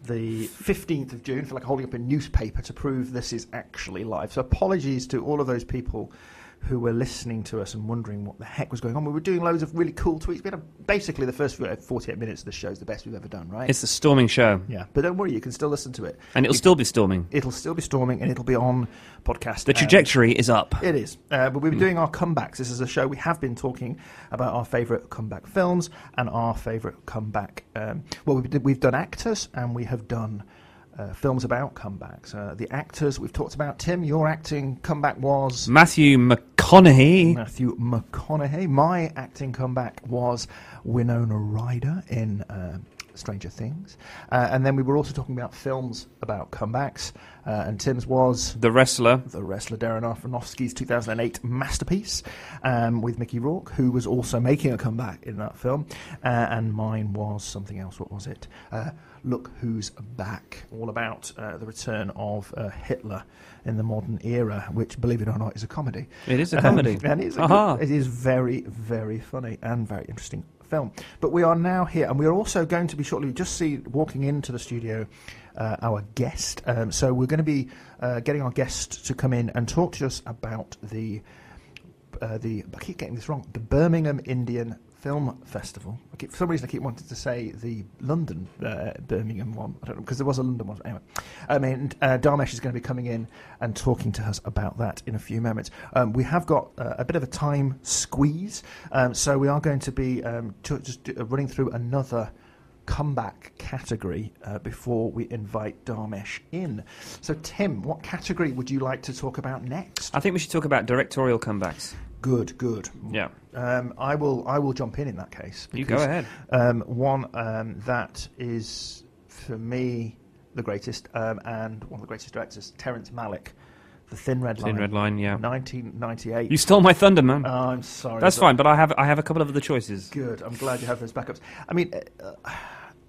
The 15th of June. for like holding up a newspaper to prove this is actually live. So apologies to all of those people who were listening to us and wondering what the heck was going on. We were doing loads of really cool tweets. We had a, basically the first 48 minutes of the show is the best we've ever done, right? It's a storming show, yeah, but don't worry, you can still listen to it. and it'll You- still be storming. It'll still be storming and it'll be on podcast. The trajectory is up. it is. Uh, but we've been doing our comebacks. This is a show we have been talking about our favourite comeback films and our favourite comeback. Um, well, we've, we've done actors and we have done uh, films about comebacks. Uh, the actors we've talked about. Tim, your acting comeback was Matthew McConaughey. Matthew McConaughey. My acting comeback was Winona Ryder in uh, Stranger Things. Uh, and then we were also talking about films about comebacks. Uh, and Tim's was The wrestler. the wrestler Darren Aronofsky's 2008 masterpiece um, with Mickey Rourke, who was also making a comeback in that film. Uh, and mine was something else. What was it? Look Who's Back. All about uh, the return of uh, Hitler in the modern era, which, believe it or not, is a comedy. It is a comedy. Um, and it's a Aha. good- it is very, very funny and very interesting film. But we are now here, and we are also going to be shortly just see walking into the studio. Uh, our guest. Um, so we're going to be uh, getting our guest to come in and talk to us about the uh, the I keep getting this wrong. The Birmingham Indian Film Festival. I keep, for some reason, I keep wanting to say the London uh, Birmingham one. I don't know because there was a London one. Anyway, I mean, uh, Dharmesh is going to be coming in and talking to us about that in a few moments. Um, we have got uh, a bit of a time squeeze, um, so we are going to be um, to, just do, uh, running through another comeback category uh, before we invite Dharmesh in. So, Tim, what category would you like to talk about next? I think we should talk about directorial comebacks. Good, good. Yeah. Um, I will. I will jump in in that case. You go ahead. Um, one um, that is for me the greatest, um, and one of the greatest directors, Terrence Malick, The Thin Red Line. Thin Red Line, yeah. 1998. You stole my thunder, man. Oh, I'm sorry. That's but- fine, but I have I have a couple of other choices. Good. I'm glad you have those backups. I mean, uh,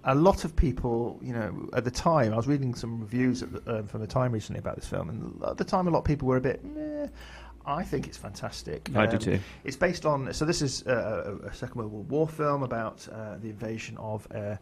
a lot of people, you know, at the time, I was reading some reviews at the, um, from the time recently about this film, and at the time, a lot of people were a bit. Meh. I think it's fantastic. I do too. It's based on. So this is uh, a, a Second World War film about uh, the invasion of. Uh,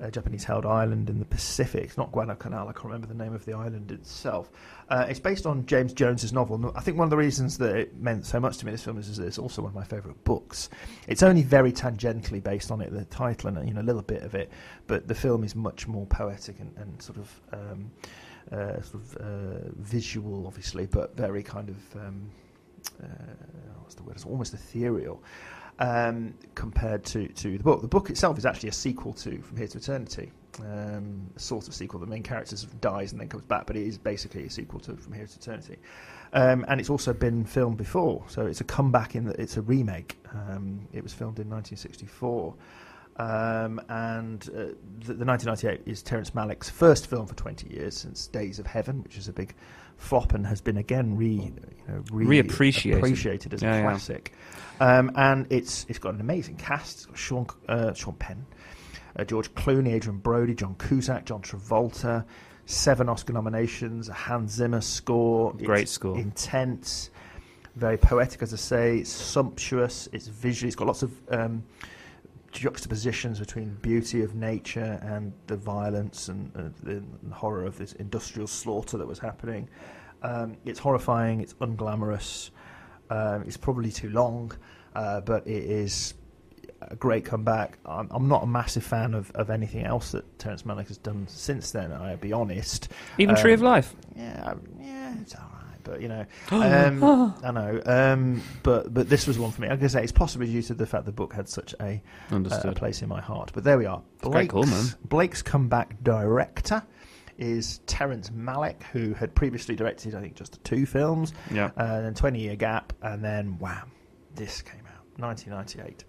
a Japanese-held island in the Pacific. It's not Guadalcanal. I can't remember the name of the island itself. Uh, it's based on James Jones's novel. And I think one of the reasons that it meant so much to me, this film, is, is it's also one of my favourite books. It's only very tangentially based on it, the title and you know a little bit of it, but the film is much more poetic and, and sort of um, uh, sort of uh, visual, obviously, but very kind of um, uh, what's the word? It's almost ethereal um, compared to, to the book. The book itself is actually a sequel to From Here to Eternity, um, a sort of sequel. The main character dies and then comes back, but it is basically a sequel to From Here to Eternity. Um, and it's also been filmed before, so it's a comeback in that it's a remake. Um, it was filmed in 1964. Um, and uh, the, the 1998 is Terrence Malick's first film for 20 years since Days of Heaven, which is a big flop and has been again re, you know, re- Reappreciated. appreciated as Yeah, a yeah. classic. Um, and it's it's got an amazing cast. It's got Sean uh, Sean Penn, uh, George Clooney, Adrien Brody, John Cusack, John Travolta. Seven Oscar nominations, a Hans Zimmer score. Great It's score. Intense, very poetic, as I say. It's sumptuous. It's visually. It's got lots of um, juxtapositions between beauty of nature and the violence and, uh, the horror of this industrial slaughter that was happening. Um, it's horrifying. It's unglamorous. Um, it's probably too long, uh, but it is a great comeback. I'm, I'm not a massive fan of, of anything else that Terrence Malick has done since then. I'll be honest. Even Tree of Um, Life. Yeah, I- yeah, it's all right, but you know, um, I know. Um, but but this was one for me. Like I say, it's possibly due to the fact the book had such a, uh, a place in my heart. But there we are. a great call, man. Blake's comeback director is Terrence Malick, who had previously directed, I think, just two films. Yeah. Uh, then 20 year gap, and then wham, this came out, 1998.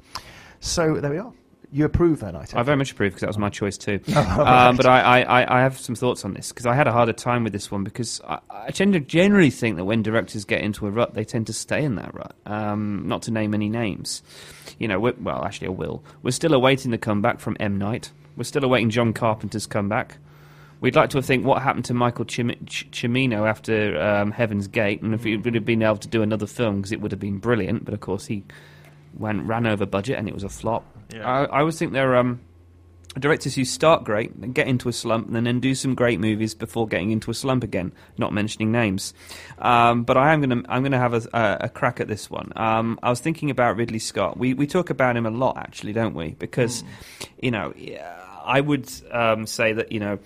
So there we are. You approve then, I take I very much approve because that was my choice too. Oh, right. um, but I, I, I- have some thoughts on this because I had a harder time with this one because I, I tend to generally think that when directors get into a rut, they tend to stay in that rut. Um, not to name any names, you know. Well, actually, I will. We're still awaiting the comeback from M Night. We're still awaiting John Carpenter's comeback. We'd like to think what happened to Michael Chim- Ch- Cimino after um, Heaven's Gate, and if he would have been able to do another film, because it would have been brilliant. But of course, he went ran over budget, and it was a flop. Yeah. I, I always think they're um, directors who start great, and get into a slump, and then do some great movies before getting into a slump again. Not mentioning names, um, but I am going to I'm going to have a, a, crack at this one. Um, I was thinking about Ridley Scott. We we talk about him a lot, actually, don't we? Because you know, I would um, say that you know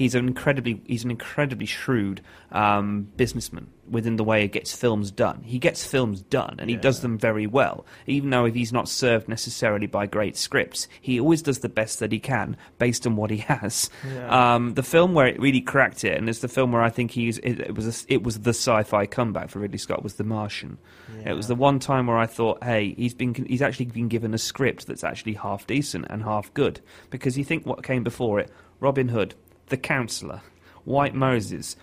he's an incredibly he's an incredibly shrewd um, businessman within the way he gets films done. He gets films done, and he does them very well. Even though if he's not served necessarily by great scripts, he always does the best that he can based on what he has. Um, the film where it really cracked it, and it's the film where I think he's it, it was a, it was the sci-fi comeback for Ridley Scott was The Martian. It was the one time where I thought, hey, he's been he's actually been given a script that's actually half decent and half good because you think what came before it, Robin Hood, The Counselor, White Moses,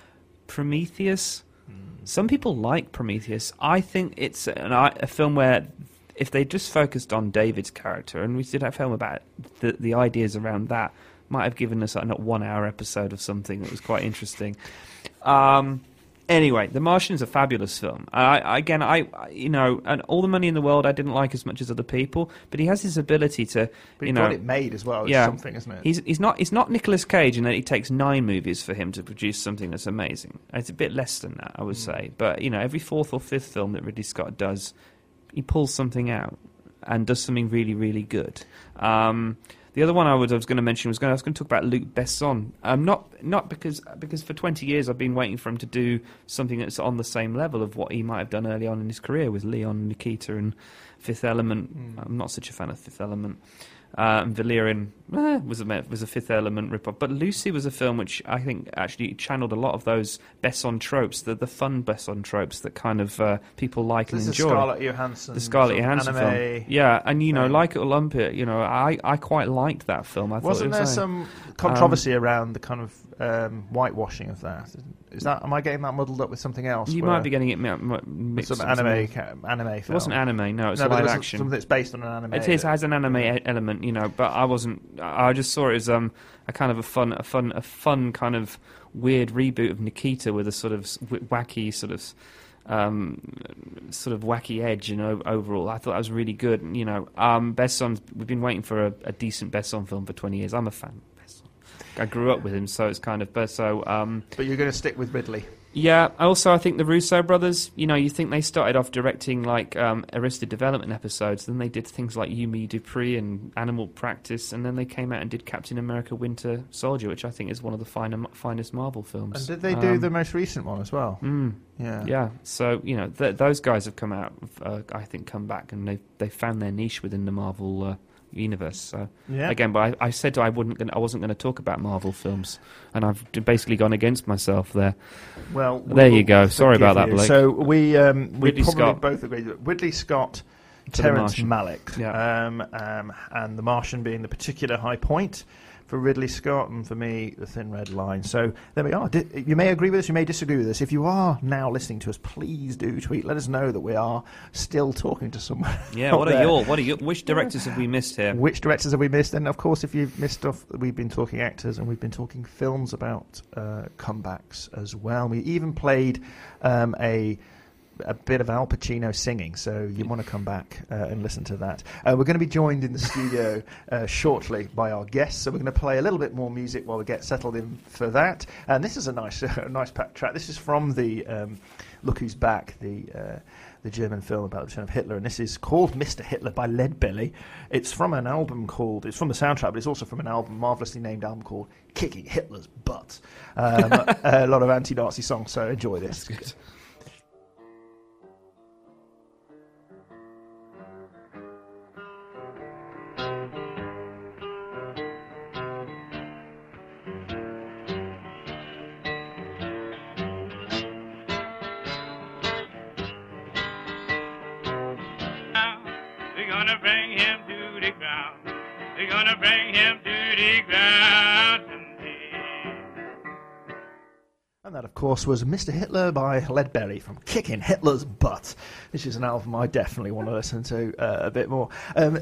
Prometheus. Some people like Prometheus. I think it's an, a film where if they just focused on David's character, and we did a film about the, the ideas around that, might have given us like, not one hour episode of something that was quite interesting. Um, Anyway, The Martian is a fabulous film. I, again, I, you know, and all the money in the world, I didn't like as much as other people, but he has his ability to, But you know, got it made as well. It's yeah, something, isn't it? He's he's not he's not Nicolas Cage in that it takes nine movies for him to produce something that's amazing. It's a bit less than that, I would say. But you know, every fourth or fifth film that Ridley Scott does, he pulls something out and does something really really good. Um, the other one I was, I was going to mention was going I was going to talk about Luc Besson. Um, not not because because for twenty years I've been waiting for him to do something that's on the same level of what he might have done early on in his career with Leon, Nikita, and Fifth Element. I'm not such a fan of Fifth Element. Uh, and Valerian eh, was a was a Fifth Element ripoff, but Lucy was a film which I think actually channeled a lot of those Besson tropes, the the fun Besson tropes that kind of uh, people like this and enjoy Scarlett Johansson. the Scarlett Johansson anime. film. Yeah, and you know, like it or lump it, you know, I, I quite liked that film. I Wasn't there some controversy around the kind of um, whitewashing of that? Is that am I getting that muddled up with something else? You might be getting it mi- mi- mixed. some anime ca- anime. It wasn't anime. No, it's no, live it was action. something that's based on an anime. It is has an anime e- element, you know, but I wasn't. I just saw it as um a kind of a fun, a fun, a fun kind of weird reboot of Nikita with a sort of wacky sort of. Um, sort of wacky edge, you know. Overall, I thought that was really good. You know, um, Besson. We've been waiting for a, a decent Besson film for twenty years. I'm a fan. I grew up with him, so it's kind of. But so, um, But you're going to stick with Ridley. yeah. Also, I think the Russo brothers. You know, you think they started off directing like um, Arrested Development episodes, then they did things like Yumi Dupree and Animal Practice, and then they came out and did Captain America: Winter Soldier, which I think is one of the finer, finest Marvel films. And did they do Um, the most recent one as well? Mm, Yeah. yeah. So you know, th- those guys have come out. Uh, I think come back and they they found their niche within the Marvel. Uh, universe so Yeah. again but I, I said I wouldn't gonna, I wasn't going to talk about Marvel films and I've basically gone against myself there Well, we There you go. Sorry about that. Blake. So we um, we Ridley probably Scott. both agree. that Ridley Scott, Terrence Malick, Yeah. um, um, and The Martian being the particular high point for Ridley Scott, and for me, The Thin Red Line. So there we are. Di- you may agree with us, you may disagree with us. If you are now listening to us, please do tweet. Let us know that we are still talking to someone. Yeah, what are your what are your which directors have we missed here? Which directors have we missed? And of course, if you've missed stuff, we've been talking actors and we've been talking films about uh, comebacks as well. We even played um, a a bit of Al Pacino singing, so you want to come back uh, and listen to that. Uh, we're going to be joined in the studio uh, shortly by our guests, so we're going to play a little bit more music while we get settled in for that. And this is a nice, a nice packed track. This is from the um, Look Who's Back, the uh, the German film about the return of Hitler, and this is called Mr. Hitler by Leadbelly. It's from an album called, it's from the soundtrack, but it's also from an album, marvelously named album called Kicking Hitler's Butt. Um, a lot of anti-Nazi songs, so enjoy this. They're gonna bring him to the ground. And that, of course, was Mr. Hitler by Leadbelly from Kicking Hitler's Butt. This is an album I definitely want to listen to uh, a bit more. Um,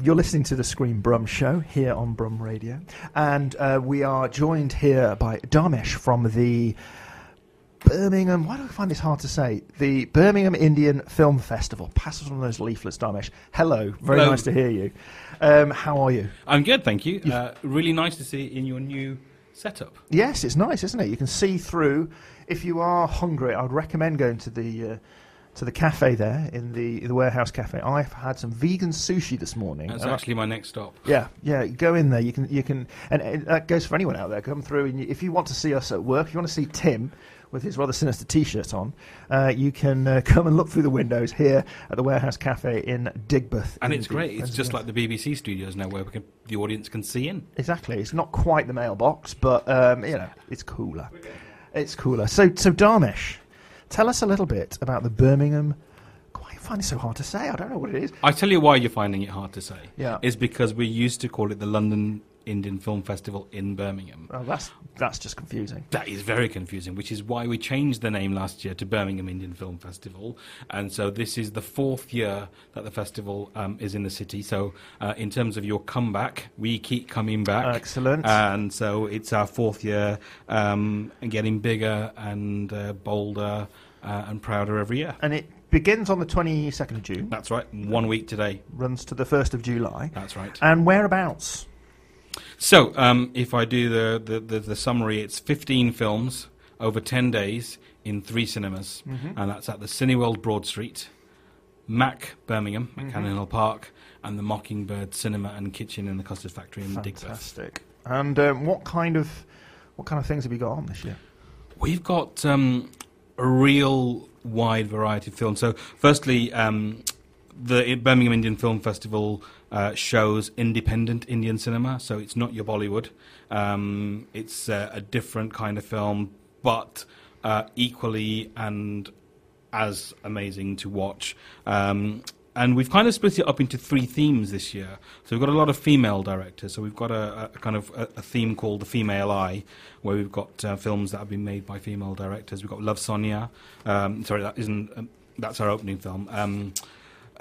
you're listening to the Screen Brum Show here on Brum Radio. And uh, we are joined here by Dharmesh from the Birmingham, why do I find this hard to say? The Birmingham Indian Film Festival. Pass us one of those leaflets, Dharmesh. Hello, very Hello. nice to hear you. Um, how are you? I'm good, thank you. Uh, really nice to see it in your new setup. Yes, it's nice, isn't it? You can see through. If you are hungry, I would recommend going to the uh, to the cafe there in the the warehouse cafe. I've had some vegan sushi this morning. That's and I- actually my next stop. yeah, yeah. Go in there. You can you can, and, and that goes for anyone out there. Come through, and you, if you want to see us at work, if you want to see Tim with his rather sinister T-shirt on, uh, you can uh, come and look through the windows here at the warehouse cafe in Digbeth. And in it's great. It's just like the BBC studios now where we can, the audience can see in. Exactly. It's not quite the mailbox, but um, you know, it's cooler. It's cooler. So, so Dharmesh, tell us a little bit about the Birmingham. Find it so hard to say. I don't know what it is. I tell you why you're finding it hard to say. Yeah. Is because we used to call it the London Indian Film Festival in Birmingham. Well, that's that's just confusing. That is very confusing, which is why we changed the name last year to Birmingham Indian Film Festival. And so this is the fourth year that the festival um, is in the city. So, uh, in terms of your comeback, we keep coming back. Excellent. And so it's our fourth year um, and getting bigger and uh, bolder uh, and prouder every year. And it begins on the 22nd of June, That's right, one week today. runs to the 1st of July. That's right. And whereabouts? So, um, if I do the, the, the, the summary, it's 15 films over 10 days in three cinemas, and that's at the Cineworld Broad Street, Mac Birmingham at Cannon Hill Park, and the Mockingbird Cinema and Kitchen in the Custard Factory in Digbeth. Fantastic. And um, what kind of what kind of things have you got on this year? We've got um, a real wide variety of films. So, firstly, um, the Birmingham Indian Film Festival uh, shows independent Indian cinema. So it's not your Bollywood. Um, it's uh, a different kind of film, but uh, equally and as amazing to watch. Um, and we've kind of split it up into three themes this year. So we've got a lot of female directors. So we've got a, a kind of a, a theme called the Female Eye, where we've got uh, films that have been made by female directors. We've got Love Sonia. Um, sorry, that isn't. Um, that's our opening film. Um,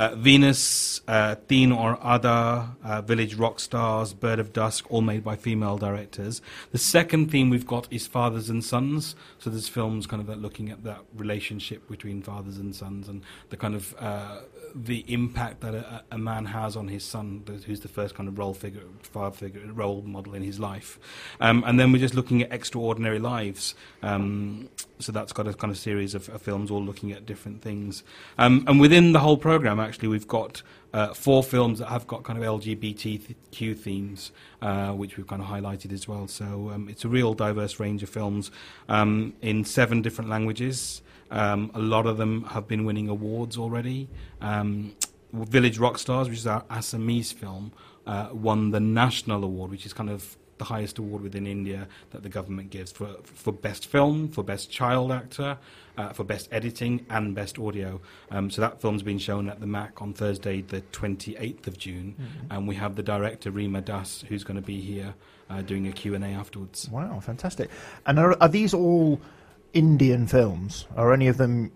uh, Venus, uh, Teen Aur Aadha, uh, Village Rock Stars, Bird of Dusk, all made by female directors. The second theme we've got is fathers and sons. So there's films kind of looking at that relationship between fathers and sons and the kind of uh, the impact that a, a man has on his son, who's the first kind of role figure, father figure, role model in his life. Um, and then we're just looking at extraordinary lives. Um, so that's got a kind of series of, of films all looking at different things. Um, and within the whole program, actually, we've got uh, four films that have got kind of LGBTQ themes, uh, which we've kind of highlighted as well. So um, it's a real diverse range of films um, in seven different languages. Um, a lot of them have been winning awards already. Um, Village Rockstars, which is our Assamese film, uh, won the national award, which is kind of the highest award within India that the government gives for for best film, for best child actor, uh, for best editing, and best audio. Um, so that film's been shown at the MAC on Thursday, the 28th of June, and we have the director Rima Das, who's going to be here uh, doing a Q and A afterwards. Wow, fantastic! And are, are these all Indian films? Are any of them,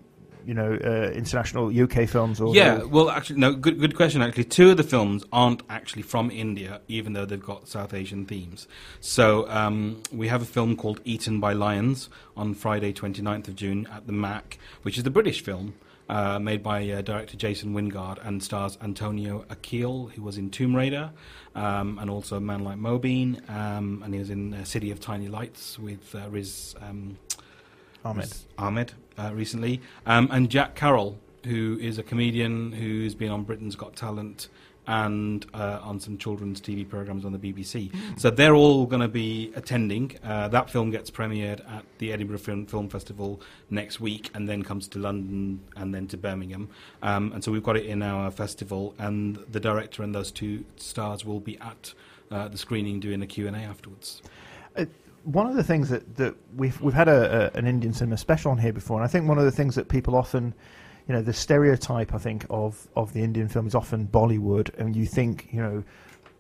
you know, uh, international UK films? Or Yeah, well, actually, no. Good, good question. Actually, two of the films aren't actually from India, even though they've got South Asian themes. So um, we have a film called Eaten by Lions on Friday, 29th of June at the MAC, which is the British film. Uh, made by uh, director Jason Wingard and stars Antonio Aakeel, who was in Tomb Raider, um, and also Man Like Mobeen, um, and he was in uh, City of Tiny Lights with uh, Riz um, Ahmed. Ahmed uh, recently, um, and Jack Carroll, who is a comedian who's been on Britain's Got Talent and uh, on some children's TV programs on the BBC. So they're all going to be attending. Uh, that film gets premiered at the Edinburgh Film, Film Festival next week, and then comes to London and then to Birmingham. Um, and so we've got it in our festival, and the director and those two stars will be at uh, the screening doing a Q and A afterwards. One of the things that, that we've we've had a, a, an Indian cinema special on here before, and I think one of the things that people often, you know, the stereotype I think of of the Indian film is often Bollywood, and you think you know,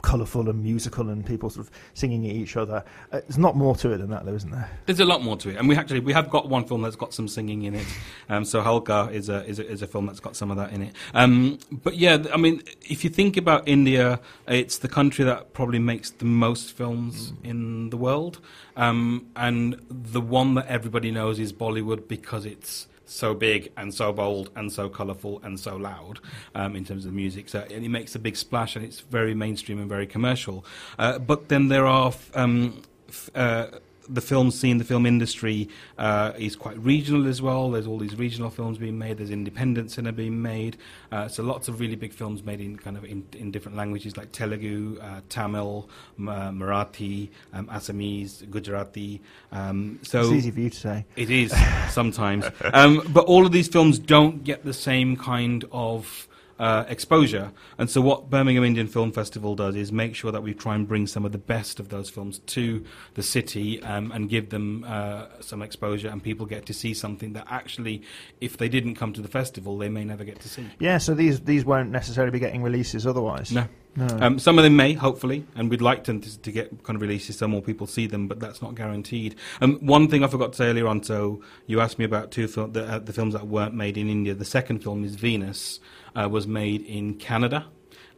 colourful and musical and people sort of singing at each other. Uh, there's not more to it than that, though, isn't there? There's a lot more to it, and we actually we have got one film that's got some singing in it. Um, so Halka is a, is a is a film that's got some of that in it. Um, but yeah, I mean, if you think about India, it's the country that probably makes the most films in the world, um, and the one that everybody knows is Bollywood because it's so big and so bold and so colourful and so loud um, in terms of the music. So it makes a big splash and it's very mainstream and very commercial. Uh, but then there are f- um, f- uh, the film scene, the film industry uh, is quite regional as well. There's all these regional films being made. There's independent cinema being made. Uh, so lots of really big films made in kind of in, in different languages like Telugu, uh, Tamil, uh, Marathi, um, Assamese, Gujarati. Um, so it's easy for you to say. it is sometimes, um, but all of these films don't get the same kind of uh, exposure. And so, what Birmingham Indian Film Festival does is make sure that we try and bring some of the best of those films to the city um, and give them uh, some exposure, and people get to see something that actually, if they didn't come to the festival, they may never get to see. Yeah, so these these won't necessarily be getting releases otherwise. No. No. Um, some of them may, hopefully, and we'd like them to, to get kind of releases so more people see them, but that's not guaranteed. Um, one thing I forgot to say earlier on, so you asked me about two fil- the, uh, the films that weren't made in India. The second film is Venus, uh, was made in Canada,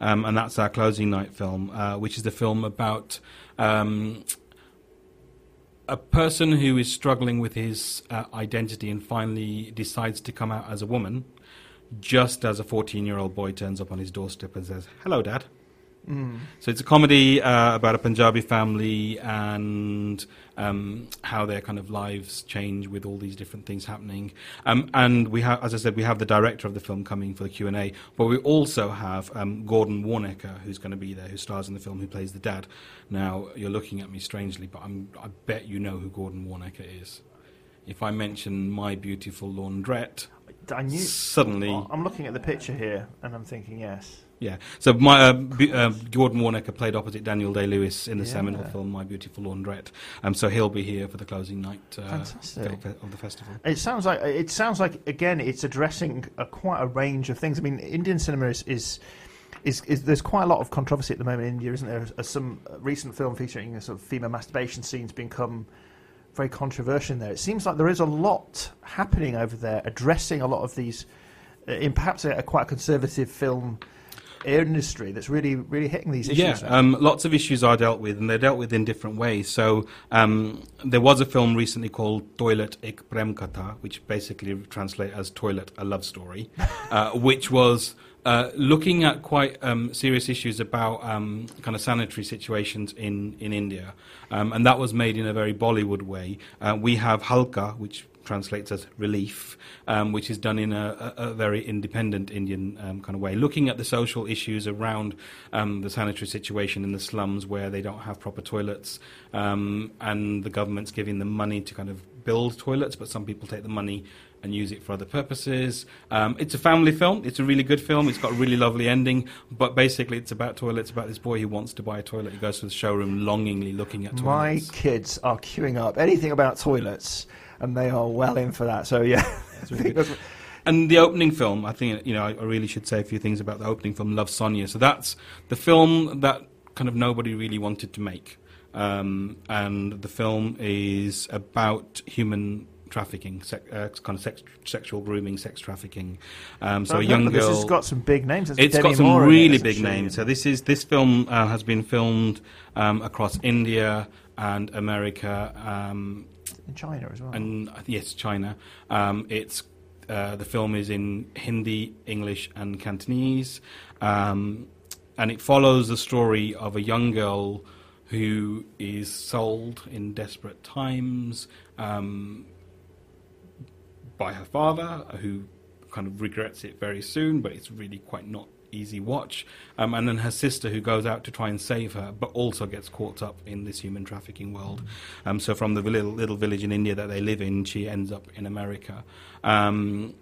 um, and that's our closing night film, uh, which is the film about um, a person who is struggling with his uh, identity and finally decides to come out as a woman, just as a 14 year old boy turns up on his doorstep and says, Hello, Dad. So it's a comedy uh, about a Punjabi family and um, how their kind of lives change with all these different things happening. Um, and we have, as I said, we have the director of the film coming for the Q and A, but we also have um, Gordon Warnecker, who's going to be there, who stars in the film, who plays the dad. Now you're looking at me strangely, but I'm, I bet you know who Gordon Warnecker is. If I mention My Beautiful Laundrette, I knew. suddenly. I'm looking at the picture here, and I'm thinking, yes. Yeah. So my uh, B- uh, Gordon Warnecker played opposite Daniel Day Lewis in the Yeah. seminal film My Beautiful Laundrette. Um, so he'll be here for the closing night uh, Fantastic. film fe- of the festival. It sounds like it sounds like again, it's addressing a, quite a range of things. I mean, Indian cinema is. is is, is there's quite a lot of controversy at the moment in India, isn't there? As some recent film featuring a sort of female masturbation scenes become very controversial in there. It seems like there is a lot happening over there, addressing a lot of these uh, in perhaps a, a quite conservative film industry that's really really hitting these issues. Yeah, um, lots of issues are dealt with, and they're dealt with in different ways. So um, there was a film recently called Toilet Ek Prem Katha, which basically translates as Toilet, a Love Story, uh, which was uh, looking at quite um, serious issues about um, kind of sanitary situations in, in India. Um, and that was made in a very Bollywood way. Uh, we have Halka, which translates as relief, um, which is done in a, a, a very independent Indian um, kind of way, looking at the social issues around um, the sanitary situation in the slums where they don't have proper toilets, um, and the government's giving them money to kind of build toilets, but some people take the money and use it for other purposes. Um, it's a family film. It's a really good film. It's got a really lovely ending, but basically it's about toilets, It's about this boy who wants to buy a toilet. He goes to the showroom longingly looking at toilets. My kids are queuing up anything about toilets, and they are well in for that. So yeah, that's- And the opening film, I think, you know, I I really should say a few things about the opening film, Love Sonia. So that's the film that kind of nobody really wanted to make. Um, and the film is about human trafficking, uh, kind of sex, sexual grooming, sex trafficking. Um, so a young girl. This has got some big names. It's Demi got some Moore really big names. So this is this film uh, has been filmed um, across India and America. Um, in China as well. and uh, yes, China. Um, it's uh, the film is in Hindi, English, and Cantonese, um, and it follows the story of a young girl who is sold in desperate times um, by her father, who kind of regrets it very soon, but it's really quite not easy watch. Um, and then her sister, who goes out to try and save her, but also gets caught up in this human trafficking world. Um, so from the little, little village in India that they live in, she ends up in America. Um,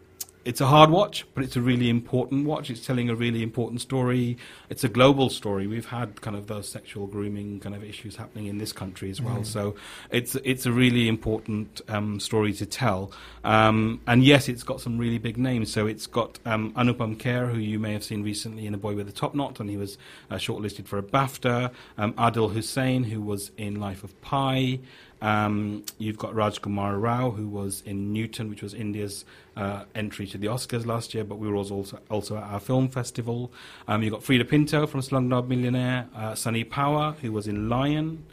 it's a hard watch, but it's a really important watch. It's telling a really important story. It's a global story. We've had kind of those sexual grooming kind of issues happening in this country as well. So it's it's a really important um, story to tell. Um, and yes, it's got some really big names. So it's got um, Anupam Kher, who you may have seen recently in A Boy with a Top Knot, and he was uh, shortlisted for a BAFTA. Um, Adil Hussain, who was in Life of Pi. Um, you've got Rajkumar Rao, who was in Newton, which was India's uh, entry to the Oscars last year, but we were also also at our film festival. Um, you've got Freida Pinto from Slumdog Millionaire, uh, Sunny Pawar, who was in Lion,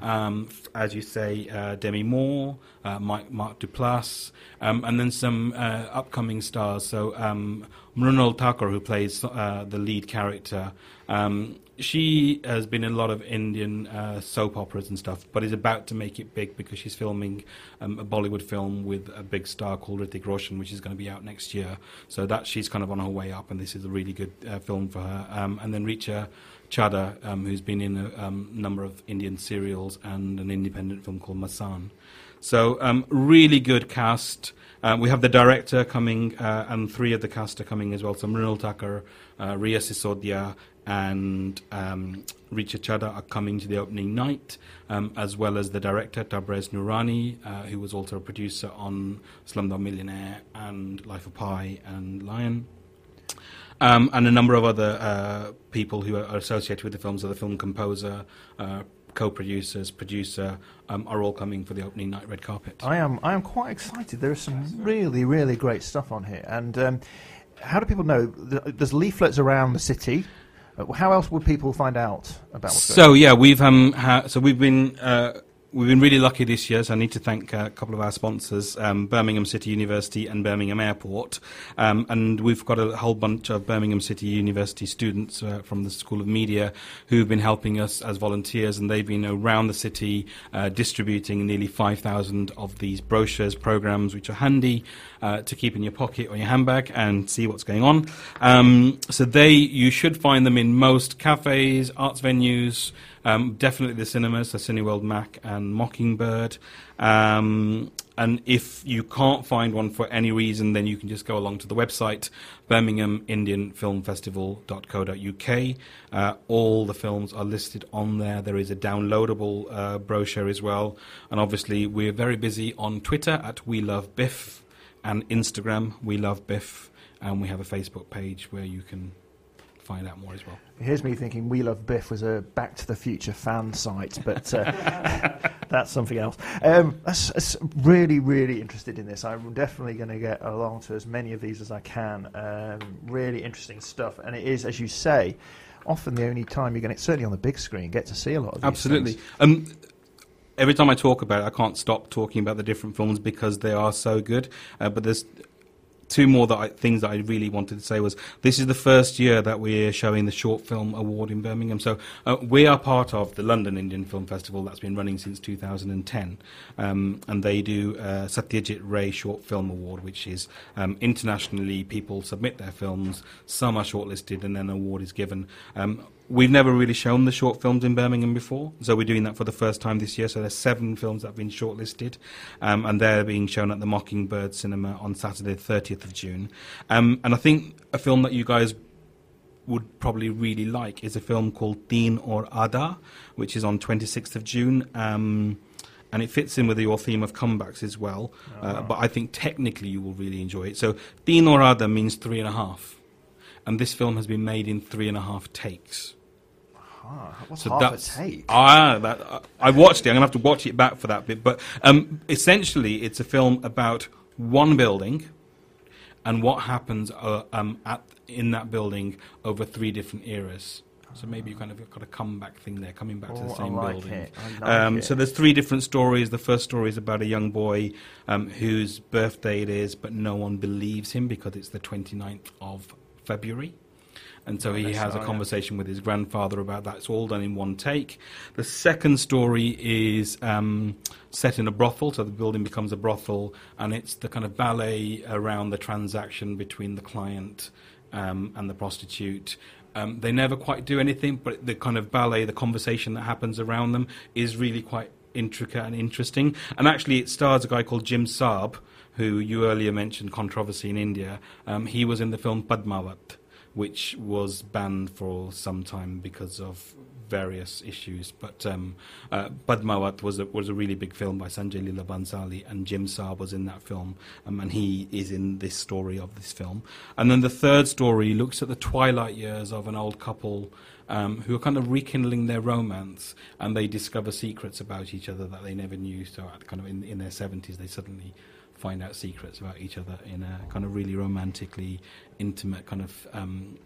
um, as you say, uh, Demi Moore, uh, Mike, Mark Duplass, um, and then some uh, upcoming stars. So um, Mrunal Thakur, who plays uh, the lead character, um, she has been in a lot of Indian uh, soap operas and stuff, but is about to make it big because she's filming um, a Bollywood film with a big star called Hrithik Roshan, which is going to be out next year. So that she's kind of on her way up, and this is a really good uh, film for her. Um, and then Richa Chadha, um, who's been in a um, number of Indian serials and an independent film called Masan. So um, really good cast. Uh, we have the director coming, uh, and three of the cast are coming as well. So Mrunal Thakur, uh, Riya Sisodiya, and um, Richa Chadha are coming to the opening night, um, as well as the director Tabrez Noorani, uh, who was also a producer on Slumdog Millionaire and Life of Pi and Lion. Um, and a number of other uh, people who are associated with the films, so the film composer, uh, co-producers, producer, um, are all coming for the opening night red carpet. I am. I am quite excited. There is some really, really great stuff on here. And um, how do people know? There's leaflets around the city. Uh, How else would people find out about what's So yeah, we've um, ha- so we've been uh, we've been really lucky this year. So I need to thank uh, a couple of our sponsors, um, Birmingham City University and Birmingham Airport, um, and we've got a whole bunch of Birmingham City University students uh, from the School of Media who've been helping us as volunteers, and they've been around the city uh, distributing nearly 5,000 of these brochures, programs, which are handy uh, to keep in your pocket or your handbag and see what's going on. Um, so they, you should find them in most cafes, arts venues, um, definitely the cinemas, so Cineworld Mac and Mockingbird. Um, and if you can't find one for any reason, then you can just go along to the website, birminghamindianfilmfestival.co.uk. Uh, all the films are listed on there. There is a downloadable uh, brochure as well. And obviously, we're very busy on Twitter at We Love Biff and Instagram, We Love Biff. And we have a Facebook page where you can find out more as well. Here's me thinking We Love Biff was a Back to the Future fan site, but uh, that's something else. Um, that's, that's really, really interested in this. I'm definitely going to get along to as many of these as I can. Um, really interesting stuff, and it is, as you say, often the only time you're going to, certainly on the big screen, get to see a lot of these Absolutely. Um, every time I talk about it, I can't stop talking about the different films because they are so good. Uh, but there's two more that I, things that I really wanted to say was this is the first year that we're showing the short film award in Birmingham. So uh, we are part of the London Indian Film Festival that's been running since 2010, um, and they do uh, Satyajit Ray Short Film Award, which is um, internationally people submit their films, some are shortlisted, and then an award is given. Um, We've never really shown the short films in Birmingham before, so we're doing that for the first time this year. So there's seven films that have been shortlisted, um, and they're being shown at the Mockingbird Cinema on Saturday, 30th of June. Um, and I think a film that you guys would probably really like is a film called Teen Aur Aadha, which is on 26th of June. Um, and it fits in with your theme of comebacks as well. Uh, but I think technically you will really enjoy it. So Teen Aur Aadha means three and a half. And this film has been made in three and a half takes. Ah, what's So half that's a take? ah, that, uh, I watched it. I'm gonna have to watch it back for that bit. But um, essentially, it's a film about one building and what happens uh, um, at in that building over three different eras. So maybe you kind of got a comeback thing there, coming back to Oh, the I same like building. I like um. So there's three different stories. The first story is about a young boy um, whose birthday it is, but no one believes him because it's the 29th of February. And so he has a yeah. conversation with his grandfather about that. It's all done in one take. The second story is um, set in a brothel, so the building becomes a brothel, and it's the kind of ballet around the transaction between the client um, and the prostitute. Um, they never quite do anything, but the kind of ballet, the conversation that happens around them, is really quite intricate and interesting. And actually, it stars a guy called Jim Sarbh, who you earlier mentioned controversy in India. Um, he was in the film Padmaavat which was banned for some time because of various issues. But um, uh, was a, was a really big film by Sanjay Leela Bhansali, and Jim Sarbh was in that film, um, and he is in this story of this film. And then the third story looks at the twilight years of an old couple. Um, who are kind of rekindling their romance, and they discover secrets about each other that they never knew. So, kind of in, in their seventies, they suddenly find out secrets about each other in a kind of really romantically intimate, kind of um,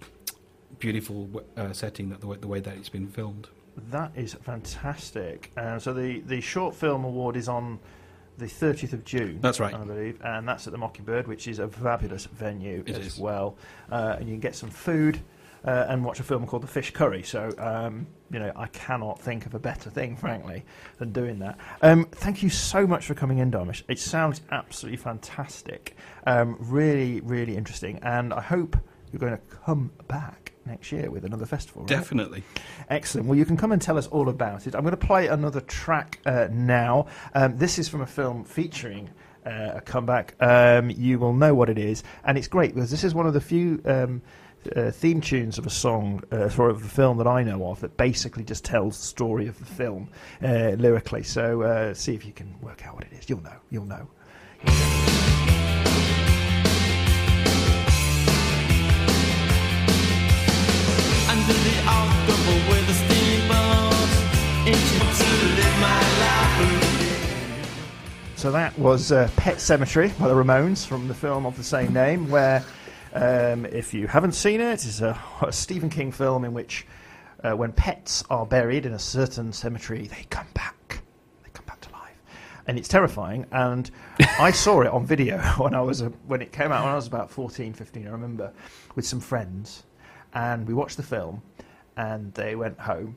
beautiful uh, setting. That the way, the way that it's been filmed. That is fantastic. Uh, so the, the short film award is on the 30th of June. That's right. I believe, and that's at the Mockingbird, which is a fabulous venue It as is. well. Uh, and you can get some food uh, and watch a film called The Fish Curry. So um, you know, I cannot think of a better thing, frankly, than doing that. Um, thank you so much for coming in, Dharmesh. It sounds absolutely fantastic. Um, really, really interesting, and I hope you're going to come back next year with another festival. Right? Definitely. Excellent. Well, you can come and tell us all about it. I'm going to play another track uh, now. Um, this is from a film featuring uh, a comeback. Um, you will know what it is, and it's great because this is one of the few. Um, uh, theme tunes of a song uh, for of the film that I know of that basically just tells the story of the film uh, lyrically. So uh, see if you can work out what it is. You'll know. You'll know. to the October with the steamboats. Into to live my life. So that was uh, Pet Sematary by the Ramones from the film of the same name, where, um, if you haven't seen it, it's a, a Stephen King film in which, uh, when pets are buried in a certain cemetery, they come back. They come back to life, and it's terrifying. And I saw it on video when I was a, when it came out when I was about 14, 15, I remember, with some friends, and we watched the film, and they went home,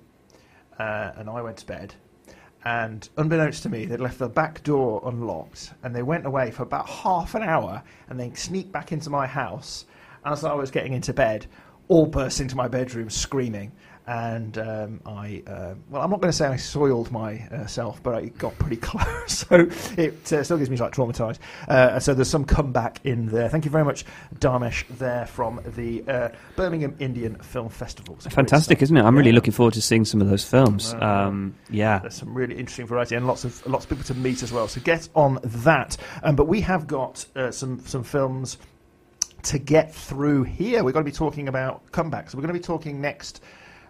uh, and I went to bed. And unbeknownst to me, they'd left the back door unlocked, and they went away for about half an hour, and then sneaked back into my house. As I was getting into bed, all burst into my bedroom screaming, and um, I, uh, well, I'm not going to say I soiled myself, but I got pretty close, so it uh, still gives me like traumatised. Uh, so there's some comeback in there. Thank you very much, Dharmesh, there from the uh, Birmingham Indian Film Festival. Fantastic, isn't it? I'm really looking forward to seeing some of those films. Um, yeah. There's some really interesting variety and lots of lots of people to meet as well. So get on that. Um, but we have got uh, some some films to get through here. We're going to be talking about comebacks. We're going to be talking next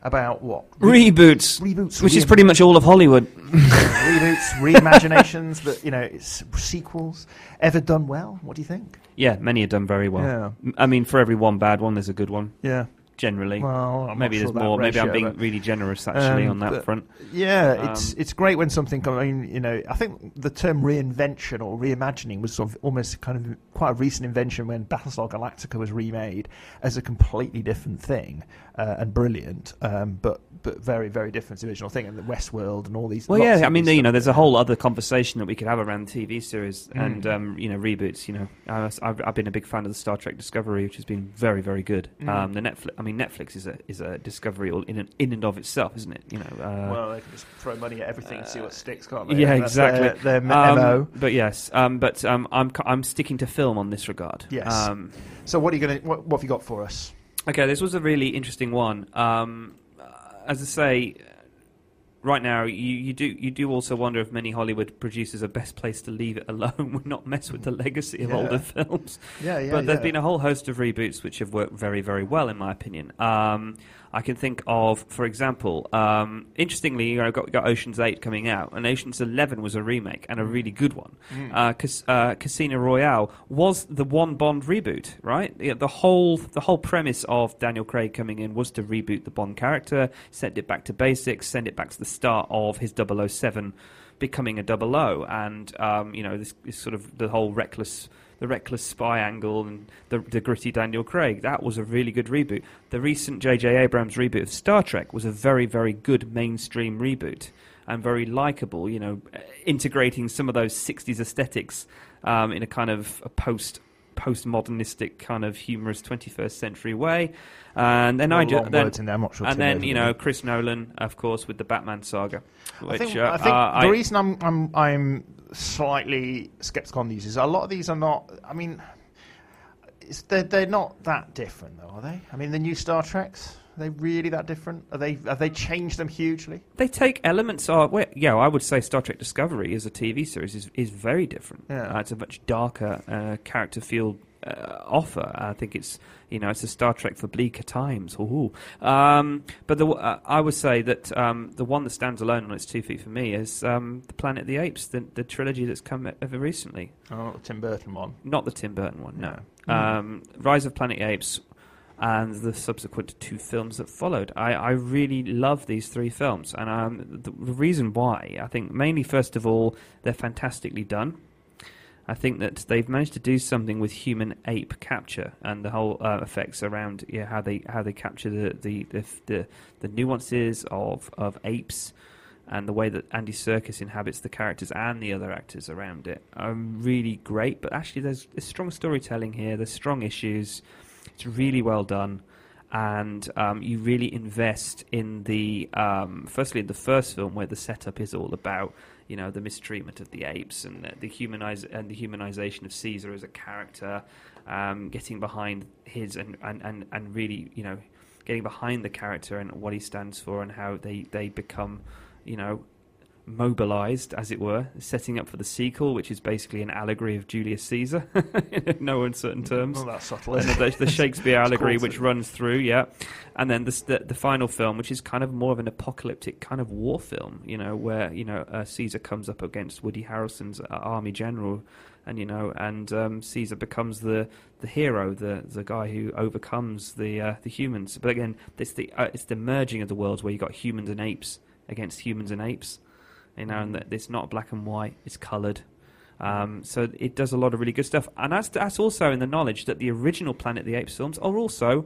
about what Reboots, reboots, which is pretty much all of Hollywood. reboots, reimaginations, but you know, it's sequels. Ever done well? What do you think? Yeah, many are done very well. Yeah. I mean, for every one bad one, there's a good one. Yeah. Generally, Well, maybe sure there's more. Maybe I'm being really generous actually Um, on that but- front. Yeah, it's Um, it's great when something. I mean, you know, I think the term reinvention or reimagining was sort of almost kind of quite a recent invention when Battlestar Galactica was remade as a completely different thing uh, and brilliant, um, but but very very different original thing. And the Westworld and all these. Well, yeah, I mean, you know, there's a whole other conversation that we could have around TV series Mm. and um, you know reboots. You know, I, I've, I've been a big fan of the Star Trek Discovery, which has been very, very good. Mm. Um, the Netflix, I mean, Netflix is a is a Discovery all in and, in and of itself, isn't it? You know, uh, well, they can just throw money at everything and see what sticks, can't they? yeah, That's exactly. Their, m- Um, But yes, um, but um, I'm I'm sticking to film on this regard. Yes. Um, So what are you going to? What, what have you got for us? Okay, this was a really interesting one. Um, uh, as I say, right now you, you do you do also wonder if many Hollywood producers are best placed to leave it alone, would not mess with the legacy of Yeah. older films. Yeah, yeah, But there's yeah. been a whole host of reboots which have worked very, very well, in my opinion. Um, I can think of, for example, um, interestingly, you know, got, got Ocean's Eight coming out, and Ocean's Eleven was a remake and a really good one. Mm. Uh, Cas- uh, Casino Royale was the one Bond reboot, right? Yeah, the whole the whole premise of Daniel Craig coming in was to reboot the Bond character, send it back to basics, send it back to the start of his 007 becoming a double O, and um, you know this, this sort of the whole reckless the reckless spy angle and the, the gritty Daniel Craig. That was a really good reboot. The recent J.J. Abrams reboot of Star Trek was a very very good mainstream reboot and very likable. You know, uh, integrating some of those '60s aesthetics um, in a kind of a post postmodernistic kind of humorous 21st century way. And then More I ju- long then, words in there, I'm not sure and then you know Chris Nolan, of course, with the Batman saga. Which, I think, uh, I think uh, the I- reason I'm, I'm I'm slightly skeptical on these is a lot of these are not. I mean, it's, they're they're not that different, though, are they? I mean, the new Star Treks are they really that different? Are they have they changed them hugely? They take elements of well, yeah. I would say Star Trek Discovery as a TV series is is very different. Yeah. Uh, it's a much darker uh, character field uh, offer. I think it's you know it's a Star Trek for bleaker times. Um, but the, uh, I would say that um, the one that stands alone on its two feet for me is um, the Planet of the Apes, the, the trilogy that's come ever recently. Oh, the Tim Burton one. Not the Tim Burton one, no. No. Um, Rise of Planet of the Apes and the subsequent two films that followed. I, I really love these three films, and um, the reason why, I think mainly, first of all, they're fantastically done. I think that they've managed to do something with human ape capture and the whole uh, effects around yeah, how they how they capture the the, the, the, the nuances of, of apes and the way that Andy Serkis inhabits the characters and the other actors around it are really great. But actually, there's, there's strong storytelling here. There's strong issues. It's really well done, and um, you really invest in the um, firstly in the first film where the setup is all about you know the mistreatment of the apes and the, the humanize and the humanization of Caesar as a character, um, getting behind his and, and, and, and really you know getting behind the character and what he stands for and how they, they become you know mobilized, as it were, setting up for the sequel, which is basically an allegory of Julius Caesar, in no uncertain terms. Well, that's subtle. The, the Shakespeare allegory, which it. runs through, yeah, and then the, the the final film, which is kind of more of an apocalyptic kind of war film, you know, where you know uh, Caesar comes up against Woody Harrelson's uh, army general, and you know, and um, Caesar becomes the the hero, the the guy who overcomes the uh, the humans. But again, it's the uh, it's the merging of the worlds where you got humans and apes against humans and apes, you know, and that it's not black and white; it's coloured. Um, so it does a lot of really good stuff, and that's that's also in the knowledge that the original Planet of the Apes films are also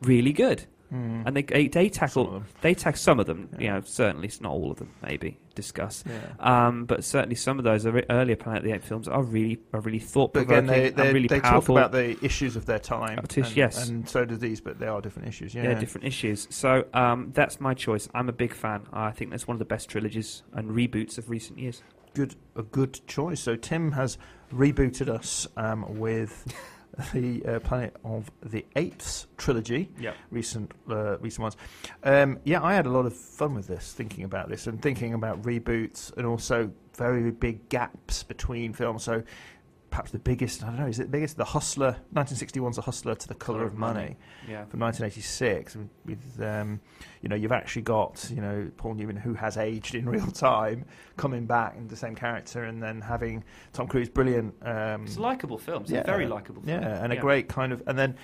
really good, Mm. and they they, they tackle they tackle some of them. You know, certainly it's not all of them. Maybe discuss, Yeah. um, but certainly some of those earlier Planet of the Apes films are really are really thought provoking they, really they talk about the issues of their time. Tish, and, yes. and so do these, but they are different issues. Yeah, yeah. different issues. So um, that's my choice. I'm a big fan. I think that's one of the best trilogies and reboots of recent years. good a good choice. So Tim has rebooted us um, with the uh, Planet of the Apes trilogy, Yeah. recent uh, recent ones. Um, yeah, I had a lot of fun with this, thinking about this and thinking about reboots and also very big gaps between films. So perhaps the biggest, I don't know, is it the biggest? The Hustler, 1961's The Hustler to The Colour of Money. Yeah. from 1986 with um, you know you've actually got you know Paul Newman who has aged in real time coming back in the same character and then having Tom Cruise brilliant um, It's a likable film. It's a very likable film. yeah and a great kind of and then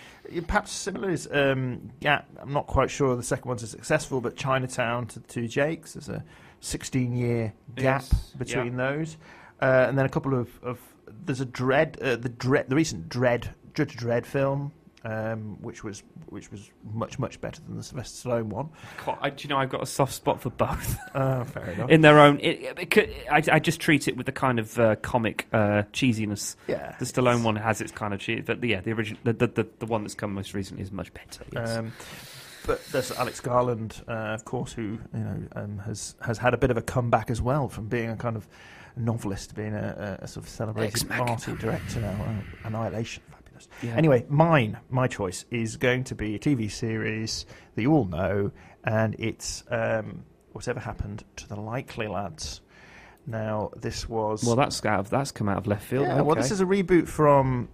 perhaps similar is um, Gap I'm not quite sure the second one's as successful but Chinatown to Two Jakes there's a 16 year gap Yes, between those uh, and then a couple of, of there's a dread uh, the dread the recent dread Judge Dredd film um, which was which was much much better than the Sylvester Stallone one. I, do you know I've got a soft spot for both Uh, fair enough. in their own. It, it could, I, I just treat it with the kind of uh, comic uh, cheesiness. yeah, The Stallone one has its kind of cheese, but yeah, the original, the, the, the, the one that's come most recently is much better. Yes. Um, but there's Alex Garland, uh, of course, who you know um, has has had a bit of a comeback as well from being a kind of novelist being a, a, a sort of celebrated party director now. Wow, Annihilation, fabulous. Yeah. Anyway, mine, my choice is going to be a TV series that you all know, and it's um, whatever happened to the Likely Lads. Now, this was well, that's out of, that's come out of left field. yeah, well, this is a reboot from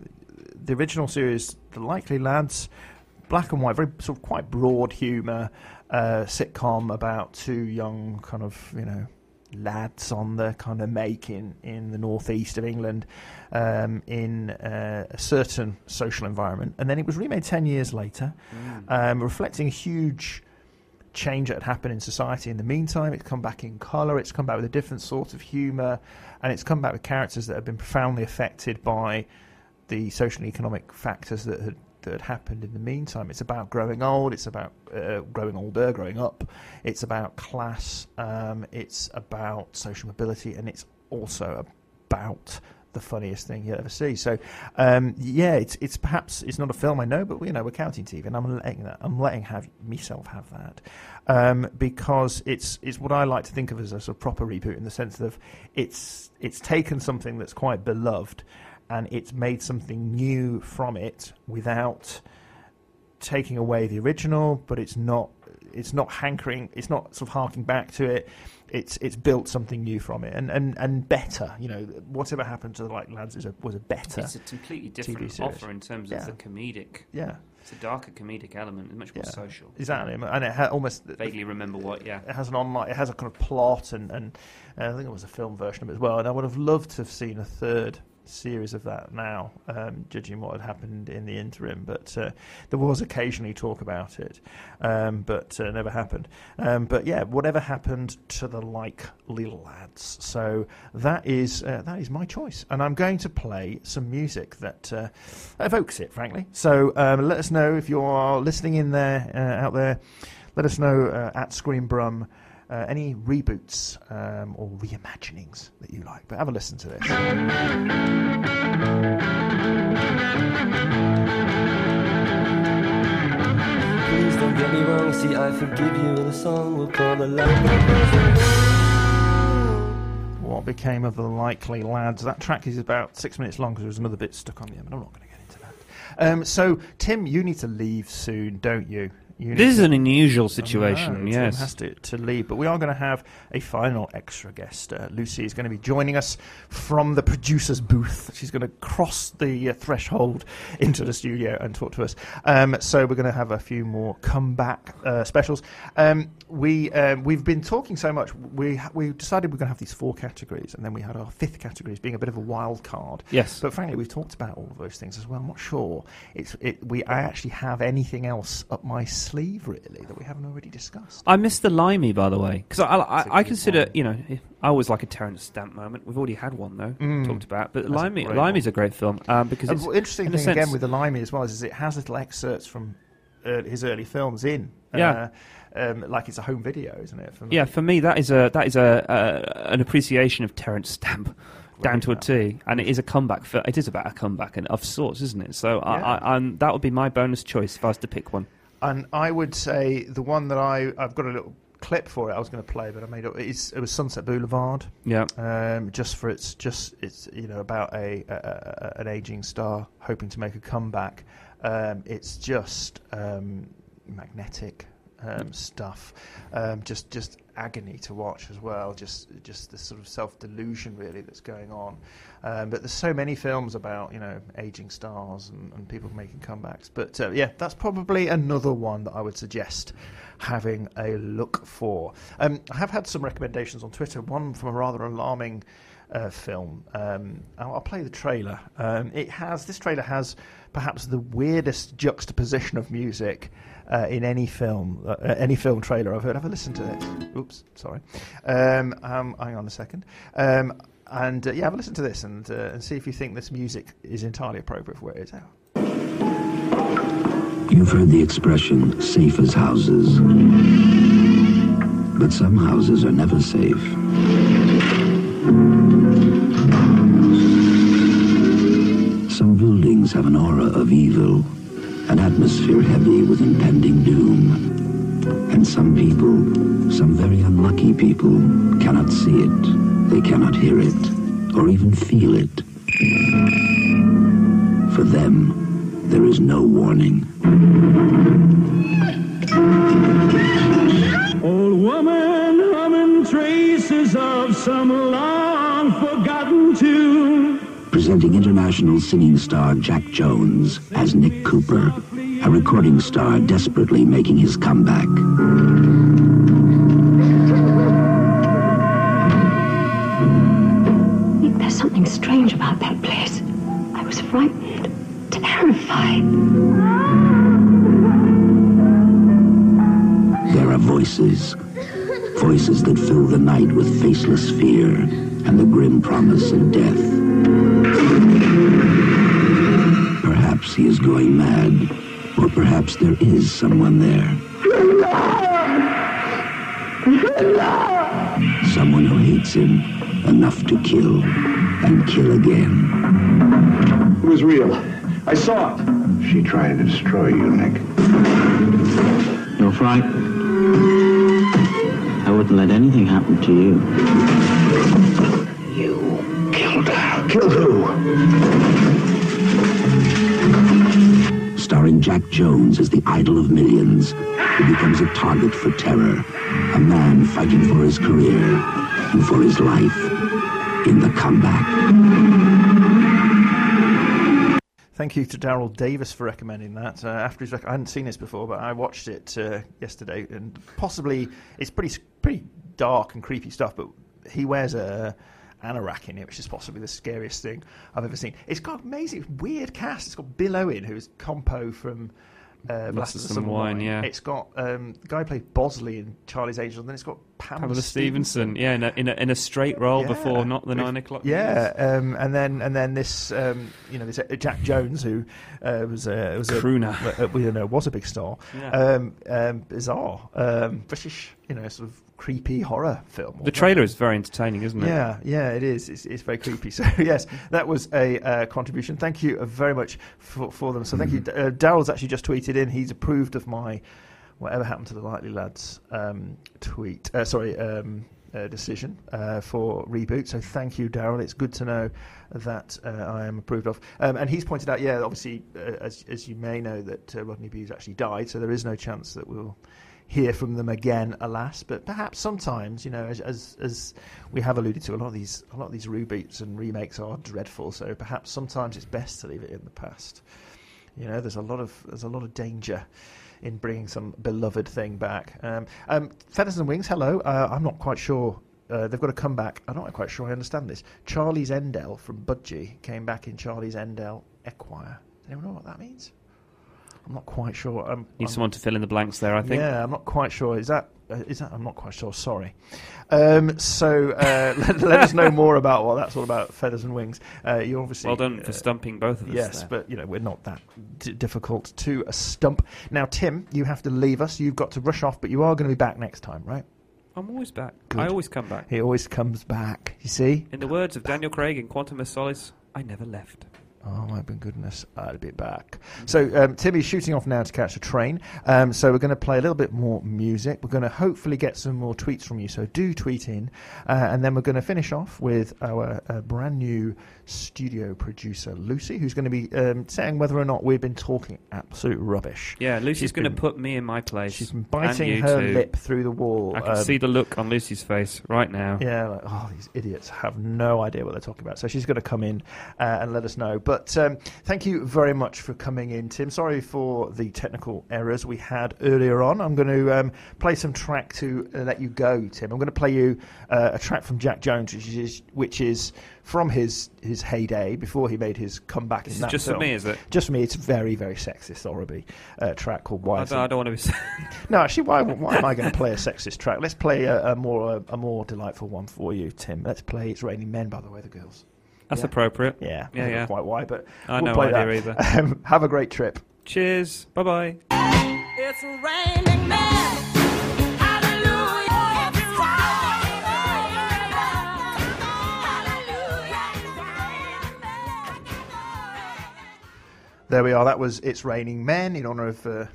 the original series, The Likely Lads, black and white, very sort of quite broad humour uh, sitcom about two young kind of you know lads on the kind of make in, in the northeast of England um, in uh, a certain social environment, and then it was remade ten years later, um, reflecting a huge change that had happened in society in the meantime. It's come back in colour, it's come back with a different sort of humour, and it's come back with characters that have been profoundly affected by the social and economic factors that had that had happened in the meantime. It's about growing old. It's about uh, growing older, growing up. It's about class. Um, it's about social mobility, and it's also about the funniest thing you'll ever see. So, um, yeah, it's it's perhaps it's not a film I know, but you know we're counting TV, and I'm letting that I'm letting have myself have that um, because it's it's what I like to think of as a sort of proper reboot in the sense of it's it's taken something that's quite beloved and it's made something new from it without taking away the original, but it's not it's not hankering it's not sort of harking back to it. It's it's built something new from it and, and, and better. You know, whatever happened to the like lads is a, was a better. It's a completely different offer in terms Yeah. of the comedic. yeah, It's a darker comedic element, it's much more Yeah. social. exactly. And it ha- almost Vaguely remember what, yeah. it has an online it has a kind of plot and and uh, I think it was a film version of it as well and I would have loved to have seen a third series of that now um, judging what had happened in the interim but uh, there was occasionally talk about it um, but uh, never happened. Um, but yeah whatever happened to the likely lads? So that is uh, that is my choice and I'm going to play some music that uh, evokes it frankly. So um, let us know if you're listening in there uh, out there. Let us know uh, at Screen Brum uh, any reboots um, or reimaginings that you like. But have a listen to this. Please don't get me wrong, see I forgive you the song we'll call the love. What became of the likely lads? That track is about six minutes long because there was another bit stuck on the end, but I'm not going to get into that. Um, so, Tim, you need to leave soon, don't you? This is an unusual situation, know, yes. has to, to leave, but we are going to have a final extra guest. Uh, Lucy is going to be joining us from the producer's booth. She's going to cross the uh, threshold into the studio and talk to us. Um, so we're going to have a few more comeback uh, specials. Um, we um, we've been talking so much. We we decided we're going to have these four categories, and then we had our fifth category as being a bit of a wild card. Yes. But frankly, we've talked about all of those things as well. I'm not sure it's it, we I actually have anything else up my sleeve really that we haven't already discussed. I missed the limey, by the way, because I, I, a I good consider, you know, I always like a Terrence Stamp moment. We've already had one though, Mm. talked about, but That's Limey, great Limey's one. a great film um, because it's interesting in a thing again with the Limey as well is, is it has little excerpts from early, his early films in. Yeah. Uh, um, like it's a home video, isn't it? From yeah, for me that is a that is a uh, an appreciation of Terrence Stamp. Down to a T, and it is a comeback. For, it is about a comeback and of sorts, isn't it? So Yeah. I, I'm, that would be my bonus choice if I was to pick one. And I would say the one that I I've got a little clip for it. I was going to play, but I made it. It's, it was Sunset Boulevard. Yeah. Um, just for its just it's you know about a, a, a an aging star hoping to make a comeback. Um, it's just um, magnetic um, stuff. Um, just just agony to watch as well. Just just the sort of self delusion really that's going on. Um, but there's so many films about you know aging stars and, and people making comebacks. But uh, yeah, that's probably another one that I would suggest having a look for. Um, I have had some recommendations on Twitter. One from a rather alarming uh, film. Um, I'll, I'll play the trailer. Um, it has this trailer has perhaps the weirdest juxtaposition of music. Uh, in any film, uh, any film trailer I've heard. Have a listen to this. Oops, sorry. Um, um, hang on a second. Um, and uh, yeah, have a listen to this and uh, and see if you think this music is entirely appropriate for where it is out. You've heard the expression safe as houses. But some houses are never safe. Some buildings have an aura of evil, an atmosphere heavy with impending doom. And some people, some very unlucky people, cannot see it, they cannot hear it, or even feel it. For them, there is no warning. Old woman humming traces of some long forgotten tune. Presenting international singing star Jack Jones as Nick Cooper, a recording star desperately making his comeback. There's something strange about that place. I was frightened, terrified. There are voices, voices that fill the night with faceless fear and the grim promise of death. Perhaps he is going mad, or perhaps there is someone there. Someone who hates him enough to kill and kill again. It was real. I saw it. She tried to destroy you, Nick. You're frightened. I wouldn't let anything happen to you. You killed her. Killed who? Starring Jack Jones as the idol of millions, who becomes a target for terror, a man fighting for his career and for his life in the comeback. Thank you to Daryl Davis for recommending that. Uh, after his rec- I hadn't seen this before, but I watched it uh, yesterday, and possibly it's pretty pretty dark and creepy stuff. But he wears a anorak in it, which is possibly the scariest thing I've ever seen. It's got amazing, weird cast. It's got Bill Owen, who's Compo from. Uh, of Summer Wine, yeah. It's got um, the guy who played Bosley in Charlie's Angels, and then it's got Pamela, Pamela Stephenson, yeah, in a, in a, in a straight role Yeah. before not the With- nine o'clock. Yeah, um, and then and then this, um, you know, this uh, Jack Jones, who uh, was a was a Crooner. uh, well, you know, was a big star. Yeah. Um, um, bizarre, um, British, you know, sort of creepy horror film. The trailer is very entertaining, isn't it? Yeah, yeah, it is. It's, it's very creepy. So yes, that was a uh, contribution. Thank you very much for, for them. So thank you. Uh, Daryl's actually just tweeted in. He's approved of my whatever happened to the Likely Lads um, tweet. Uh, sorry, um, uh, decision uh, for reboot. So thank you, Daryl. It's good to know that uh, I am approved of. Um, and he's pointed out, yeah, obviously, uh, as as you may know, that uh, Rodney Bewes actually died, so there is no chance that we'll hear from them again, alas. But perhaps sometimes, you know, as, as as we have alluded to, a lot of these a lot of these reboots and remakes are dreadful. So perhaps sometimes it's best to leave it in the past. You know, there's a lot of there's a lot of danger in bringing some beloved thing back. Um, um, Feathers and Wings, hello. Uh, I'm not quite sure. Uh, they've got to come back. I'm not quite sure I understand this. Charlie's Endell from Budgie came back in Charlie's Endell Esquire. Does anyone know what that means? I'm not quite sure. Um, Need I'm- someone to fill in the blanks there, I think. yeah, I'm not quite sure. Is that uh, is that? I'm not quite sure. Sorry. Um, so uh, let, let us know more about what that's all about. Feathers and wings. Uh, you obviously Well done for uh, stumping both of us. Yes, there. but you know we're not that d- difficult to stump. Now, Tim, you have to leave us. You've got to rush off, but you are going to be back next time, right? I'm always back. Good. I always come back. He always comes back. You see? In the words of Daniel Craig in Quantum of Solace, I never left. Oh my goodness, I'll be back. So um, Timmy's shooting off now to catch a train. Um, so we're going to play a little bit more music. We're going to hopefully get some more tweets from you. So do tweet in, uh, and then we're going to finish off with our uh, brand new studio producer Lucy, who's going to be um, saying whether or not we've been talking absolute rubbish. Yeah, Lucy's going to put me in my place. She's been biting her too. lip through the wall. I can um, see the look on Lucy's face right now. Yeah, like, oh, these idiots have no idea what they're talking about. So she's going to come in uh, and let us know. But um, thank you very much for coming in, Tim. Sorry for the technical errors we had earlier on. I'm going to um, play some track to uh, let you go, Tim. I'm going to play you uh, a track from Jack Jones, which is which is from his his heyday before he made his comeback. This in is that just for me, is it? Just for me. It's very very sexist, horribly uh, track called Why. I don't, I don't want to be. No, actually, why, why am I going to play a sexist track? Let's play a, a more a, more delightful one for you, Tim. Let's play "It's Raining Men" by the way, the girls. That's Yeah. appropriate. Yeah, I yeah, don't yeah. quite why, but I we'll know play idea that. either. Um, have a great trip. Cheers. Bye bye. It's raining men. There we are. That was "It's Raining Men" in honour of. Uh,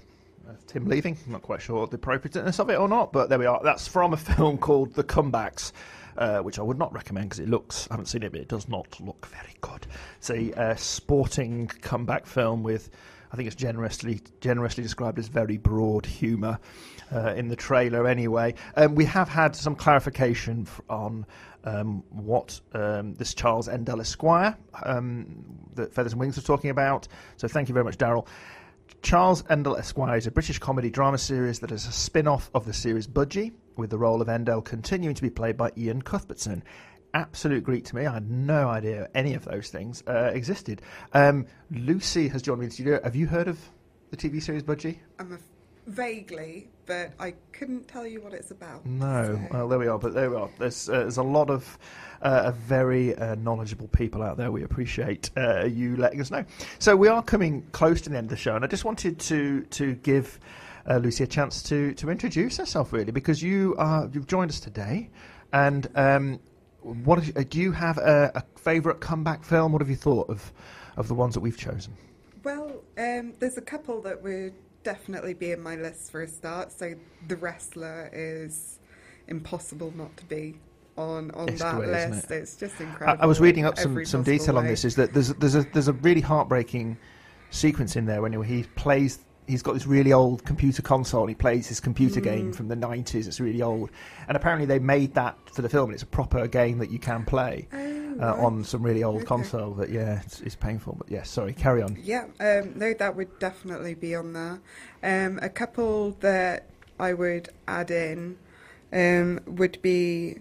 of Tim leaving. I'm not quite sure the appropriateness of it or not, but there we are. That's from a film called The Comebacks, uh, which I would not recommend because it looks, I haven't seen it, but it does not look very good. It's a uh, sporting comeback film with, I think it's generously generously described as very broad humour uh, in the trailer anyway. Um, we have had some clarification on um, what um, this Charles Endell Esquire um, that Feathers and Wings was talking about. So thank you very much, Daryl. Charles Endell Esquire is a British comedy drama series that is a spin off of the series Budgie, with the role of Endell continuing to be played by Iain Cuthbertson. Absolute Greek to me. I had no idea any of those things uh, existed. Um, Lucy has joined me in the studio. Have you heard of the TV series Budgie? I'm vaguely, but I couldn't tell you what it's about. No. Well, there we are. But there we are. There's, uh, there's a lot of uh, very uh, knowledgeable people out there. We appreciate uh, you letting us know. So we are coming close to the end of the show, and I just wanted to to give uh, Lucy a chance to to introduce herself, really, because you are you've joined us today, and. Um, what you- uh, do you have a, a favourite comeback film? What have you thought of of the ones that we've chosen? Well, um, there's a couple that would definitely be in my list for a start. So, The Wrestler is impossible not to be on on It's that great, list. it? It's just incredible. I was reading up some, some detail on this. Is that there's there's a there's a really heartbreaking sequence in there when he plays. He's got this really old computer console. and He plays his computer game Mm. from the nineties. It's really old, and apparently they made that for the film. and It's a proper game that you can play Oh, uh, on some really old Okay. console. That yeah, it's, it's painful. But yeah, sorry. Carry on. Yeah, um, no, that would definitely be on there. Um, a couple that I would add in um, would be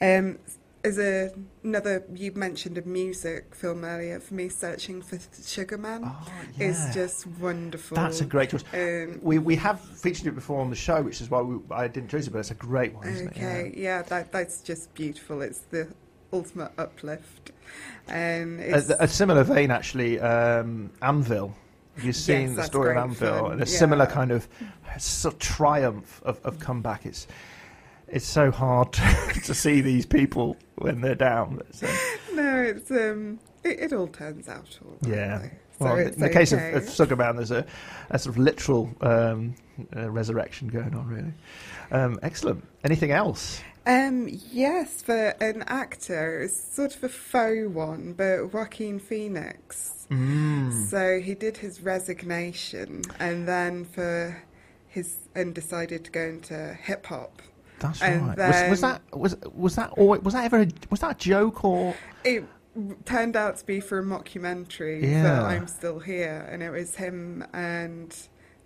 um, is a, another you mentioned a music film earlier. For me, searching for Sugar Man is Oh, yeah. just wonderful. That's a great choice. Um, we we have featured it before on the show, which is why we, I didn't choose it. But it's a great one, isn't it? Yeah. Okay, yeah, that that's just beautiful. It's the ultimate uplift. Um, it's, A, a similar vein, actually, um, Anvil. Have seen Yes, the story of Anvil? And a yeah. similar kind of sort of triumph of, of comeback. It's it's so hard to see these people when they're down. It's, uh, no, it's um, it, it all turns out all right. yeah. though. Well, So in the case of, okay. of Sugarman, there's a, a sort of literal um, uh, resurrection going on, really. Um, excellent. Anything else? Um, yes, for an actor, it's sort of a faux one, but Joaquin Phoenix. Mm. So he did his resignation, and then for his and decided to go into hip hop. That's And right. Was, was that was was that always, was that ever a, was that a joke or It turned out to be for a mockumentary Yeah. that I'm still here, and it was him and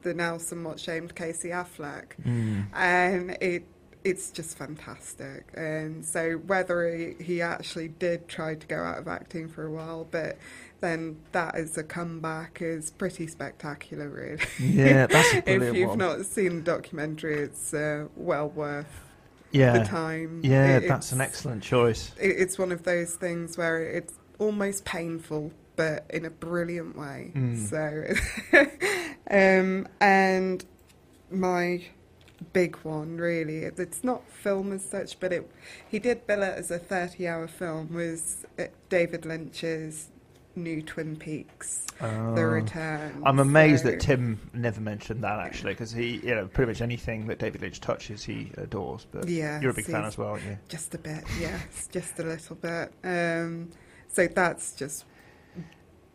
the now somewhat shamed Casey Affleck, Mm. and it it's just fantastic. And so whether he, he actually did try to go out of acting for a while, but then that is a comeback is pretty spectacular, really. Yeah, that's a brilliant if you've one. not seen the documentary, it's uh, well worth yeah the time. Yeah, It- that's an excellent choice. it, it's one of those things where it's almost painful, but in a brilliant way. Mm. So, um, and my big one, really, it's not film as such, but it he did bill it as a thirty-hour film. Was uh, David Lynch's new Twin Peaks, Oh. The Return. I'm amazed So- that Tim never mentioned that actually, because he, you know, pretty much anything that David Lynch touches, he adores. But Yeah, you're a big fan as well, aren't you? Just a bit, yes, just a little bit. Um, so that's just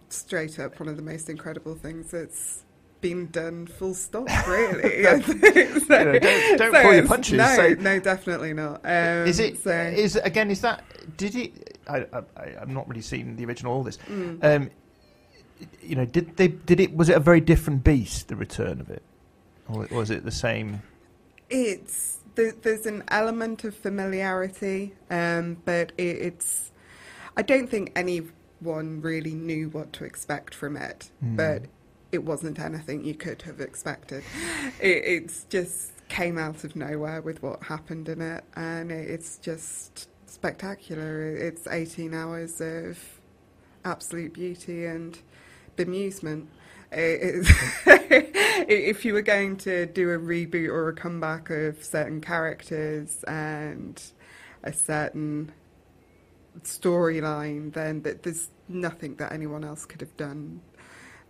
straight up one of the most incredible things that's been done. Full stop, really. So- You know, don't- don't so pull your punches, No, so- no, definitely not. Um, is it? So, Is again? Is that? Did it? I, I, I've not really seen the original. All this. Mm. Um, you know, did they? Did it? Was it a very different beast? The return of it, or was it the same? It's there, there's an element of familiarity, um, but it, it's. I don't think anyone really knew what to expect from it, Hmm. but it wasn't anything you could have expected. It, it's just came out of nowhere with what happened in it, and it, it's just spectacular. It's 18 hours of absolute beauty and bemusement. It if you were going to do a reboot or a comeback of certain characters and a certain storyline, then th- there's nothing that anyone else could have done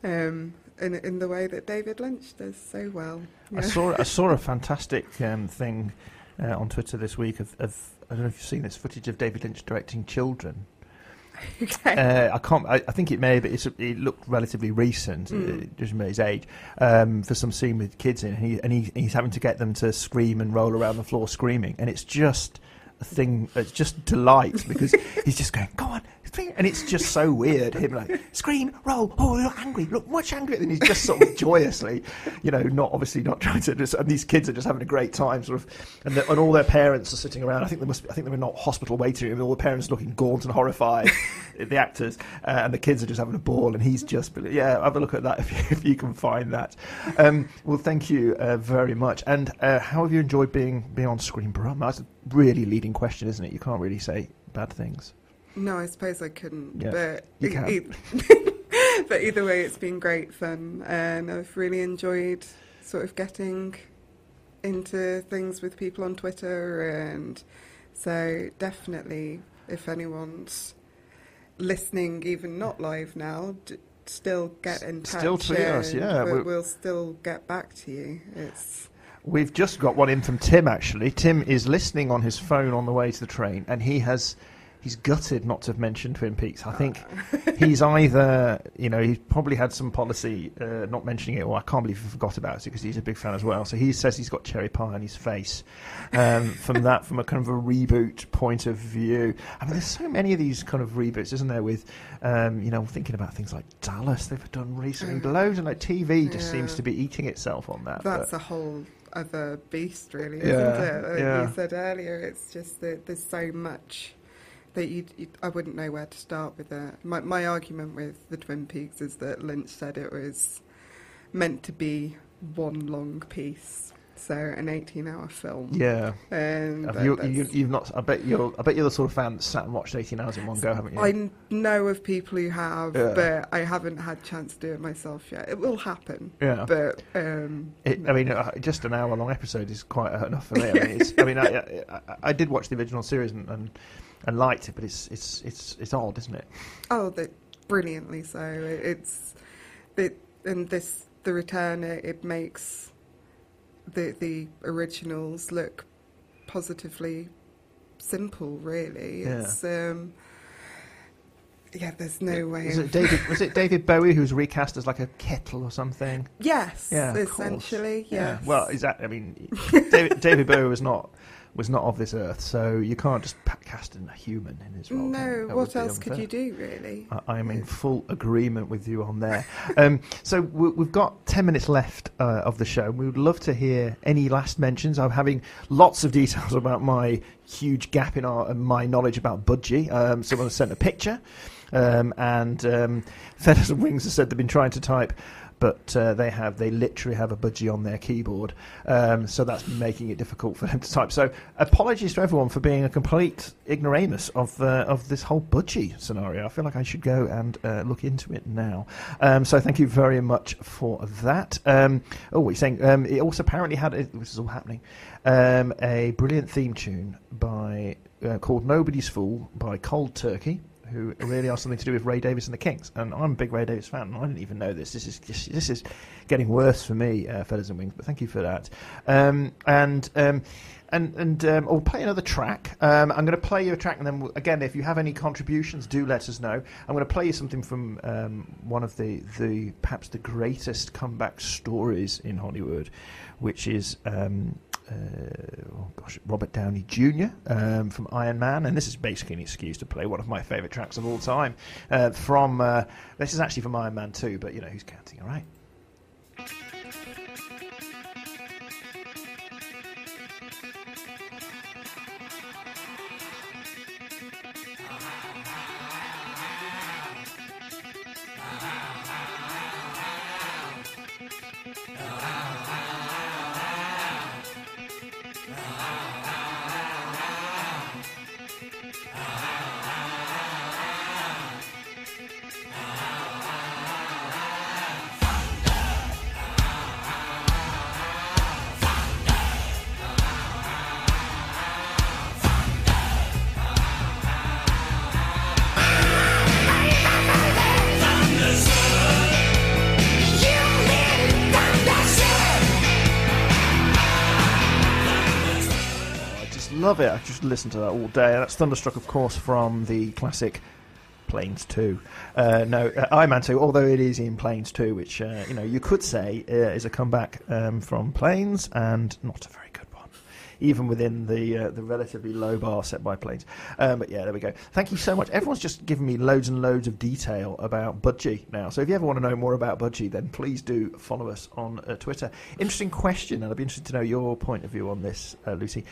um, in in the way that David Lynch does so well. I saw I saw a fantastic um, thing uh, on Twitter this week of, of I don't know if you've seen this footage of David Lynch directing children. okay. Uh, I can't. I, I think it may, but it's, it looked relatively recent, Mm. uh, judging by his age, um, for some scene with kids in, and, he, and he, he's having to get them to scream and roll around the floor screaming, and it's just a thing. It's just delight because he's just going, "Go on." scream," And it's just so weird. Him like scream, roll. Oh, look angry. Look much angrier, And he's just sort of joyously, you know, not obviously not trying to. Just, and these kids are just having a great time, sort of. And, and all their parents are sitting around. I think they must. Be, I think they were not hospital waiting room. All the parents looking gaunt and horrified. the actors uh, and the kids are just having a ball, and he's just. Yeah, have a look at that if you, if you can find that. Um, well, thank you uh, very much. And uh, how have you enjoyed being being on Screen Brum? That's really leading question, isn't it? You can't really say bad things. No, I suppose I couldn't. Yeah, but you can. e- but either way, it's been great fun, and I've really enjoyed sort of getting into things with people on Twitter, and so definitely, if anyone's listening, even not live now, d- still get in touch. Still tweet us, yeah, We'll, we'll still get back to you. It's We've just got one in from Tim. Actually, Tim is listening on his phone on the way to the train, and he has. He's gutted not to have mentioned Twin Peaks. I think he's either, you know, he's probably had some policy uh, not mentioning it, or I can't believe he forgot about it because he's a big fan as well. So he says he's got cherry pie on his face um, from that, from a kind of a reboot point of view. I mean, there's so many of these kind of reboots, isn't there? With, um, you know, thinking about things like Dallas, they've done recently, Mm. loads, and like TV just Yeah. seems to be eating itself on that. That's but- a whole other beast, really, isn't Yeah, it? Like yeah. you said earlier, it's just that there's so much that you, you I wouldn't know where to start with it. My my argument with the Twin Peaks is that Lynch said it was meant to be one long piece, so an 18-hour film. Yeah. and Have you, that's- you, you've not. I bet you're. I bet you're the sort of fan that sat and watched 18 hours in one go, haven't you? I know of people who have, Yeah. but I haven't had chance to do it myself yet. It will happen. Yeah. But um, It, I mean, uh, just an hour-long episode is quite enough for me. I mean, it's, I, mean I, I, I did watch the original series and, and, and liked it, but it's it's it's it's odd, isn't it? Oh, brilliantly so. It, it's the and this the return. It, it makes the the originals look positively simple, really. Yeah. It's um, yeah. There's no way. Was it David? Was it David Bowie who was recast as like a kettle or something? Yes, Yeah, essentially, Yeah. Well, is that? I mean, David, David Bowie was not was not of this earth, so you can't just cast in a human in his role. no, what else could you do, really? I- I'm in full agreement with you on there. um, so we- we've got 10 minutes left uh, of the show. We would love to hear any last mentions. I'm having lots of details about my huge gap in our, my knowledge about Budgie. Um, someone has sent a picture, um, and um, Feathers and Wings has said they've been trying to type. But uh, they have, they literally have a budgie on their keyboard, um, so that's making it difficult for them to type. So apologies to everyone for being a complete ignoramus of uh, of this whole budgie scenario. I feel like I should go and uh, look into it now. Um, so thank you very much for that. Um, oh, we're saying um, it also apparently had this is all happening. Um, a brilliant theme tune by uh, called "Nobody's Fool" by Cold Turkey who really are something to do with Ray Davies and the Kinks. And I'm a big Ray Davies fan. and I didn't even know this. This is just, this is getting worse for me, uh, Feathers and Wings. But thank you for that. Um, and um, and and um, I'll play another track. Um, I'm going to play you a track, and then again, if you have any contributions, do let us know. I'm going to play you something from um, one of the the perhaps the greatest comeback stories in Hollywood, which is. Uh, oh gosh, Robert Downey Jr. Um, from Iron Man, and this is basically an excuse to play one of my favourite tracks of all time. Uh, from uh, this is actually from Iron Man 2, but you know who's counting, all right? Love it. I just listen to that all day. That's Thunderstruck, of course, from the classic Planes 2. Uh, no, uh, Iron Man 2, although it is in Planes 2, which, uh, you know, you could say uh, is a comeback um, from Planes and not a very good one. Even within the uh, the relatively low bar set by planes, um, but yeah, there we go. Thank you so much. Everyone's just given me loads and loads of detail about Budgie now. So if you ever want to know more about Budgie, then please do follow us on uh, Twitter. Interesting question, and I'd be interested to know your point of view on this, Lucy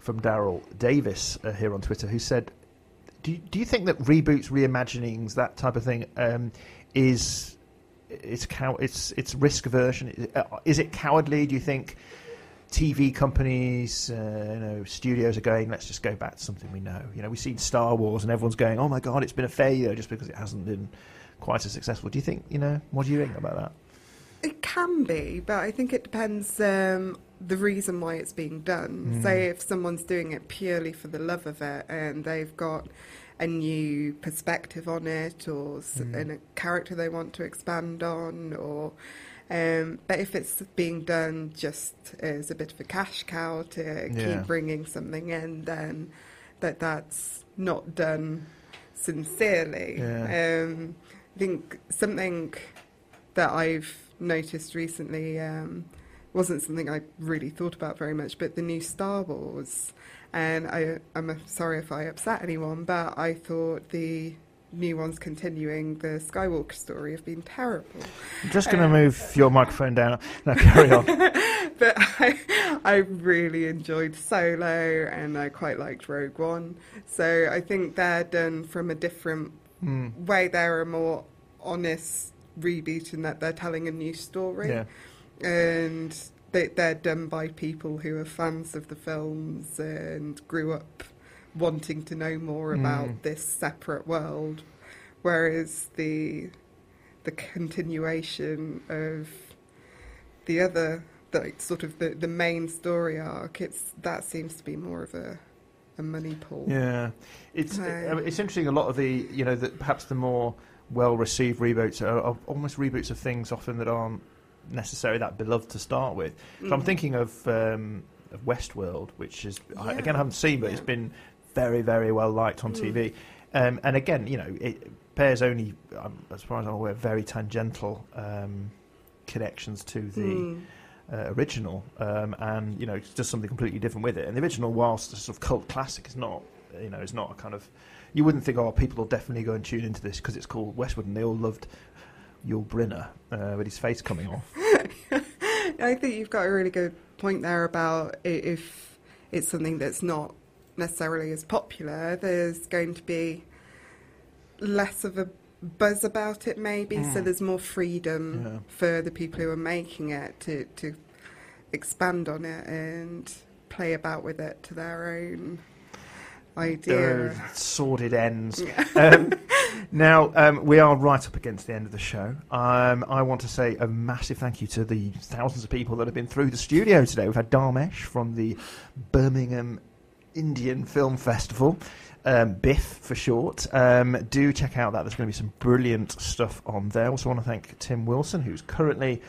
from Daryl Davis uh, here on Twitter, who said, "Do do you think that reboots, reimaginings, that type of thing, um, is it's cow- it's it's risk aversion? Uh, Is it cowardly? Do you think TV companies, uh, you know, studios are going, let's just go back to something we know? You know, we've seen Star Wars, and everyone's going, oh my god, it's been a failure just because it hasn't been quite as successful. Do you think? You know, what do you think about that? It can be, but I think it depends um, the reason why it's being done. Mm. Say if someone's doing it purely for the love of it and they've got a new perspective on it or Mm. a character they want to expand on or um, but if it's being done just as a bit of a cash cow to Yeah. keep bringing something in, then that that's not done sincerely. Yeah. Um, I think something that I've noticed recently um, wasn't something I really thought about very much, but the new Star Wars. And I, I'm sorry if I upset anyone, but I thought the new ones continuing the Skywalker story have been terrible. I'm just going to Um, move your microphone down. No, carry on. but I, I really enjoyed Solo and I quite liked Rogue One. So I think they're done from a different Hmm. way. They're a more honest reboot in that they're telling a new story. Yeah. And they, they're done by people who are fans of the films and grew up wanting to know more about Mm. this separate world. Whereas the the continuation of the other the sort of the, the main story arc it's that seems to be more of a a money pool Yeah, it's So- I mean, it's interesting. A lot of the you know that perhaps the more well received reboots are, are almost reboots of things often that aren't necessarily that beloved to start with. So I'm Mhm. thinking of, um, of Westworld, which is I, again I haven't seen, but it's been very, very well liked on TV. Um, and again, you know, it bears only, um, as far as I'm aware, very tangential um, connections to the Mm. uh, original, um, and you know, it's just something completely different with it. And the original, whilst a sort of cult classic, is not, you know, it's not a kind of. You wouldn't think, oh, people will definitely go and tune into this because it's called Westworld, and they all loved Yul Brynner uh, with his face coming off. I think you've got a really good point there about if it's something that's not necessarily as popular, there's going to be less of a buzz about it, maybe. So Mm. there's more freedom Yeah. for the people who are making it to, to expand on it and play about with it to their own are sordid ends. Yeah. um, now, um, we are right up against the end of the show. Um, I want to say a massive thank you to the thousands of people that have been through the studio today. We've had Dharmesh from the Birmingham Indian Film Festival. Um, Biff for short. Um, do check out that. There's going to be some brilliant stuff on there. Also, want to thank Tim Wilson, who's currently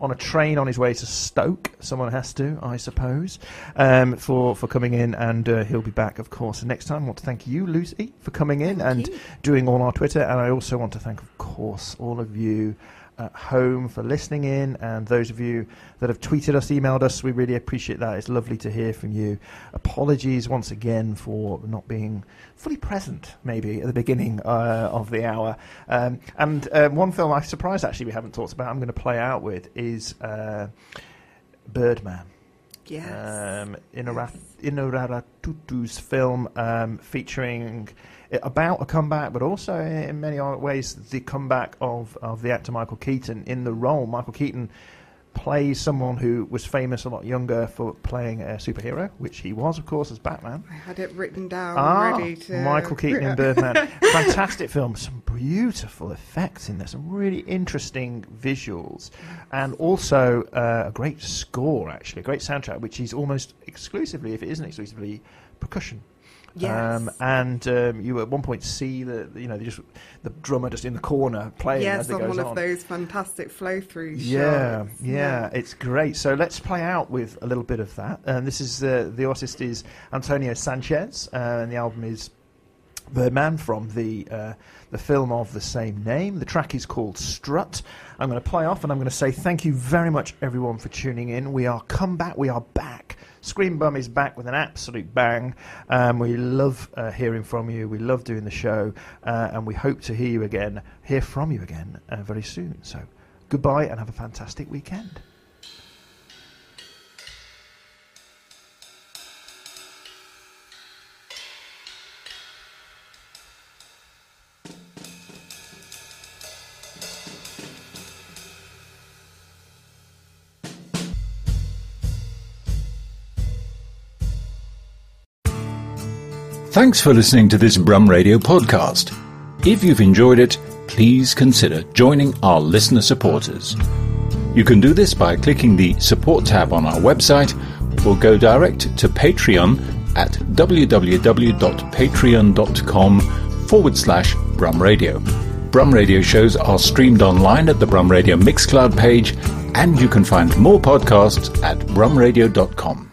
on a train on his way to Stoke. Someone has to, I suppose, um, for for coming in, and uh, he'll be back, of course, next time. I want to thank you, Lucy, for coming in and doing all our Twitter, and I also want to thank, of course, all of you at home for listening in, and those of you that have tweeted us, emailed us. We really appreciate that. It's lovely to hear from you. Apologies once again for not being fully present, maybe at the beginning uh, of the hour. Um, and uh, one film I'm surprised actually we haven't talked about. I'm going to play out with is uh, Birdman. Yes. Um, Inarath- Inararatutu's film um, featuring about a comeback, but also in many other ways the comeback of, of the actor Michael Keaton in the role. Michael Keaton plays someone who was famous a lot younger for playing a superhero, which he was, of course, as Batman. I had it written down Ah, ready to. Michael Keaton in Birdman. Fantastic film. Some beautiful effects in there. Some really interesting visuals. And also uh, a great score, actually. A great soundtrack, which is almost exclusively, if it isn't exclusively, percussion. Yes. Um, and um, you at one point see the you know just the drummer just in the corner playing yes, as it on goes one on. of those fantastic flow through Yeah, shots. yeah, it's great. So let's play out with a little bit of that. And this is uh, the artist is Antonio Sanchez, uh, and the album is Birdman from the uh, the film of the same name. The track is called Strut. I'm going to play off, and I'm going to say thank you very much, everyone, for tuning in. We are come back. We are back. Screen Brum is back with an absolute bang. Um, we love uh, hearing from you. We love doing the show, uh, and we hope to hear you again, hear from you again uh, very soon. So goodbye, and have a fantastic weekend. Thanks for listening to this Brum Radio podcast. If you've enjoyed it, please consider joining our listener supporters. You can do this by clicking the support tab on our website or go direct to Patreon at www.patreon.com forward slash Brum Radio. Brum Radio shows are streamed online at the Brum Radio Mixcloud page, and you can find more podcasts at brumradio.com.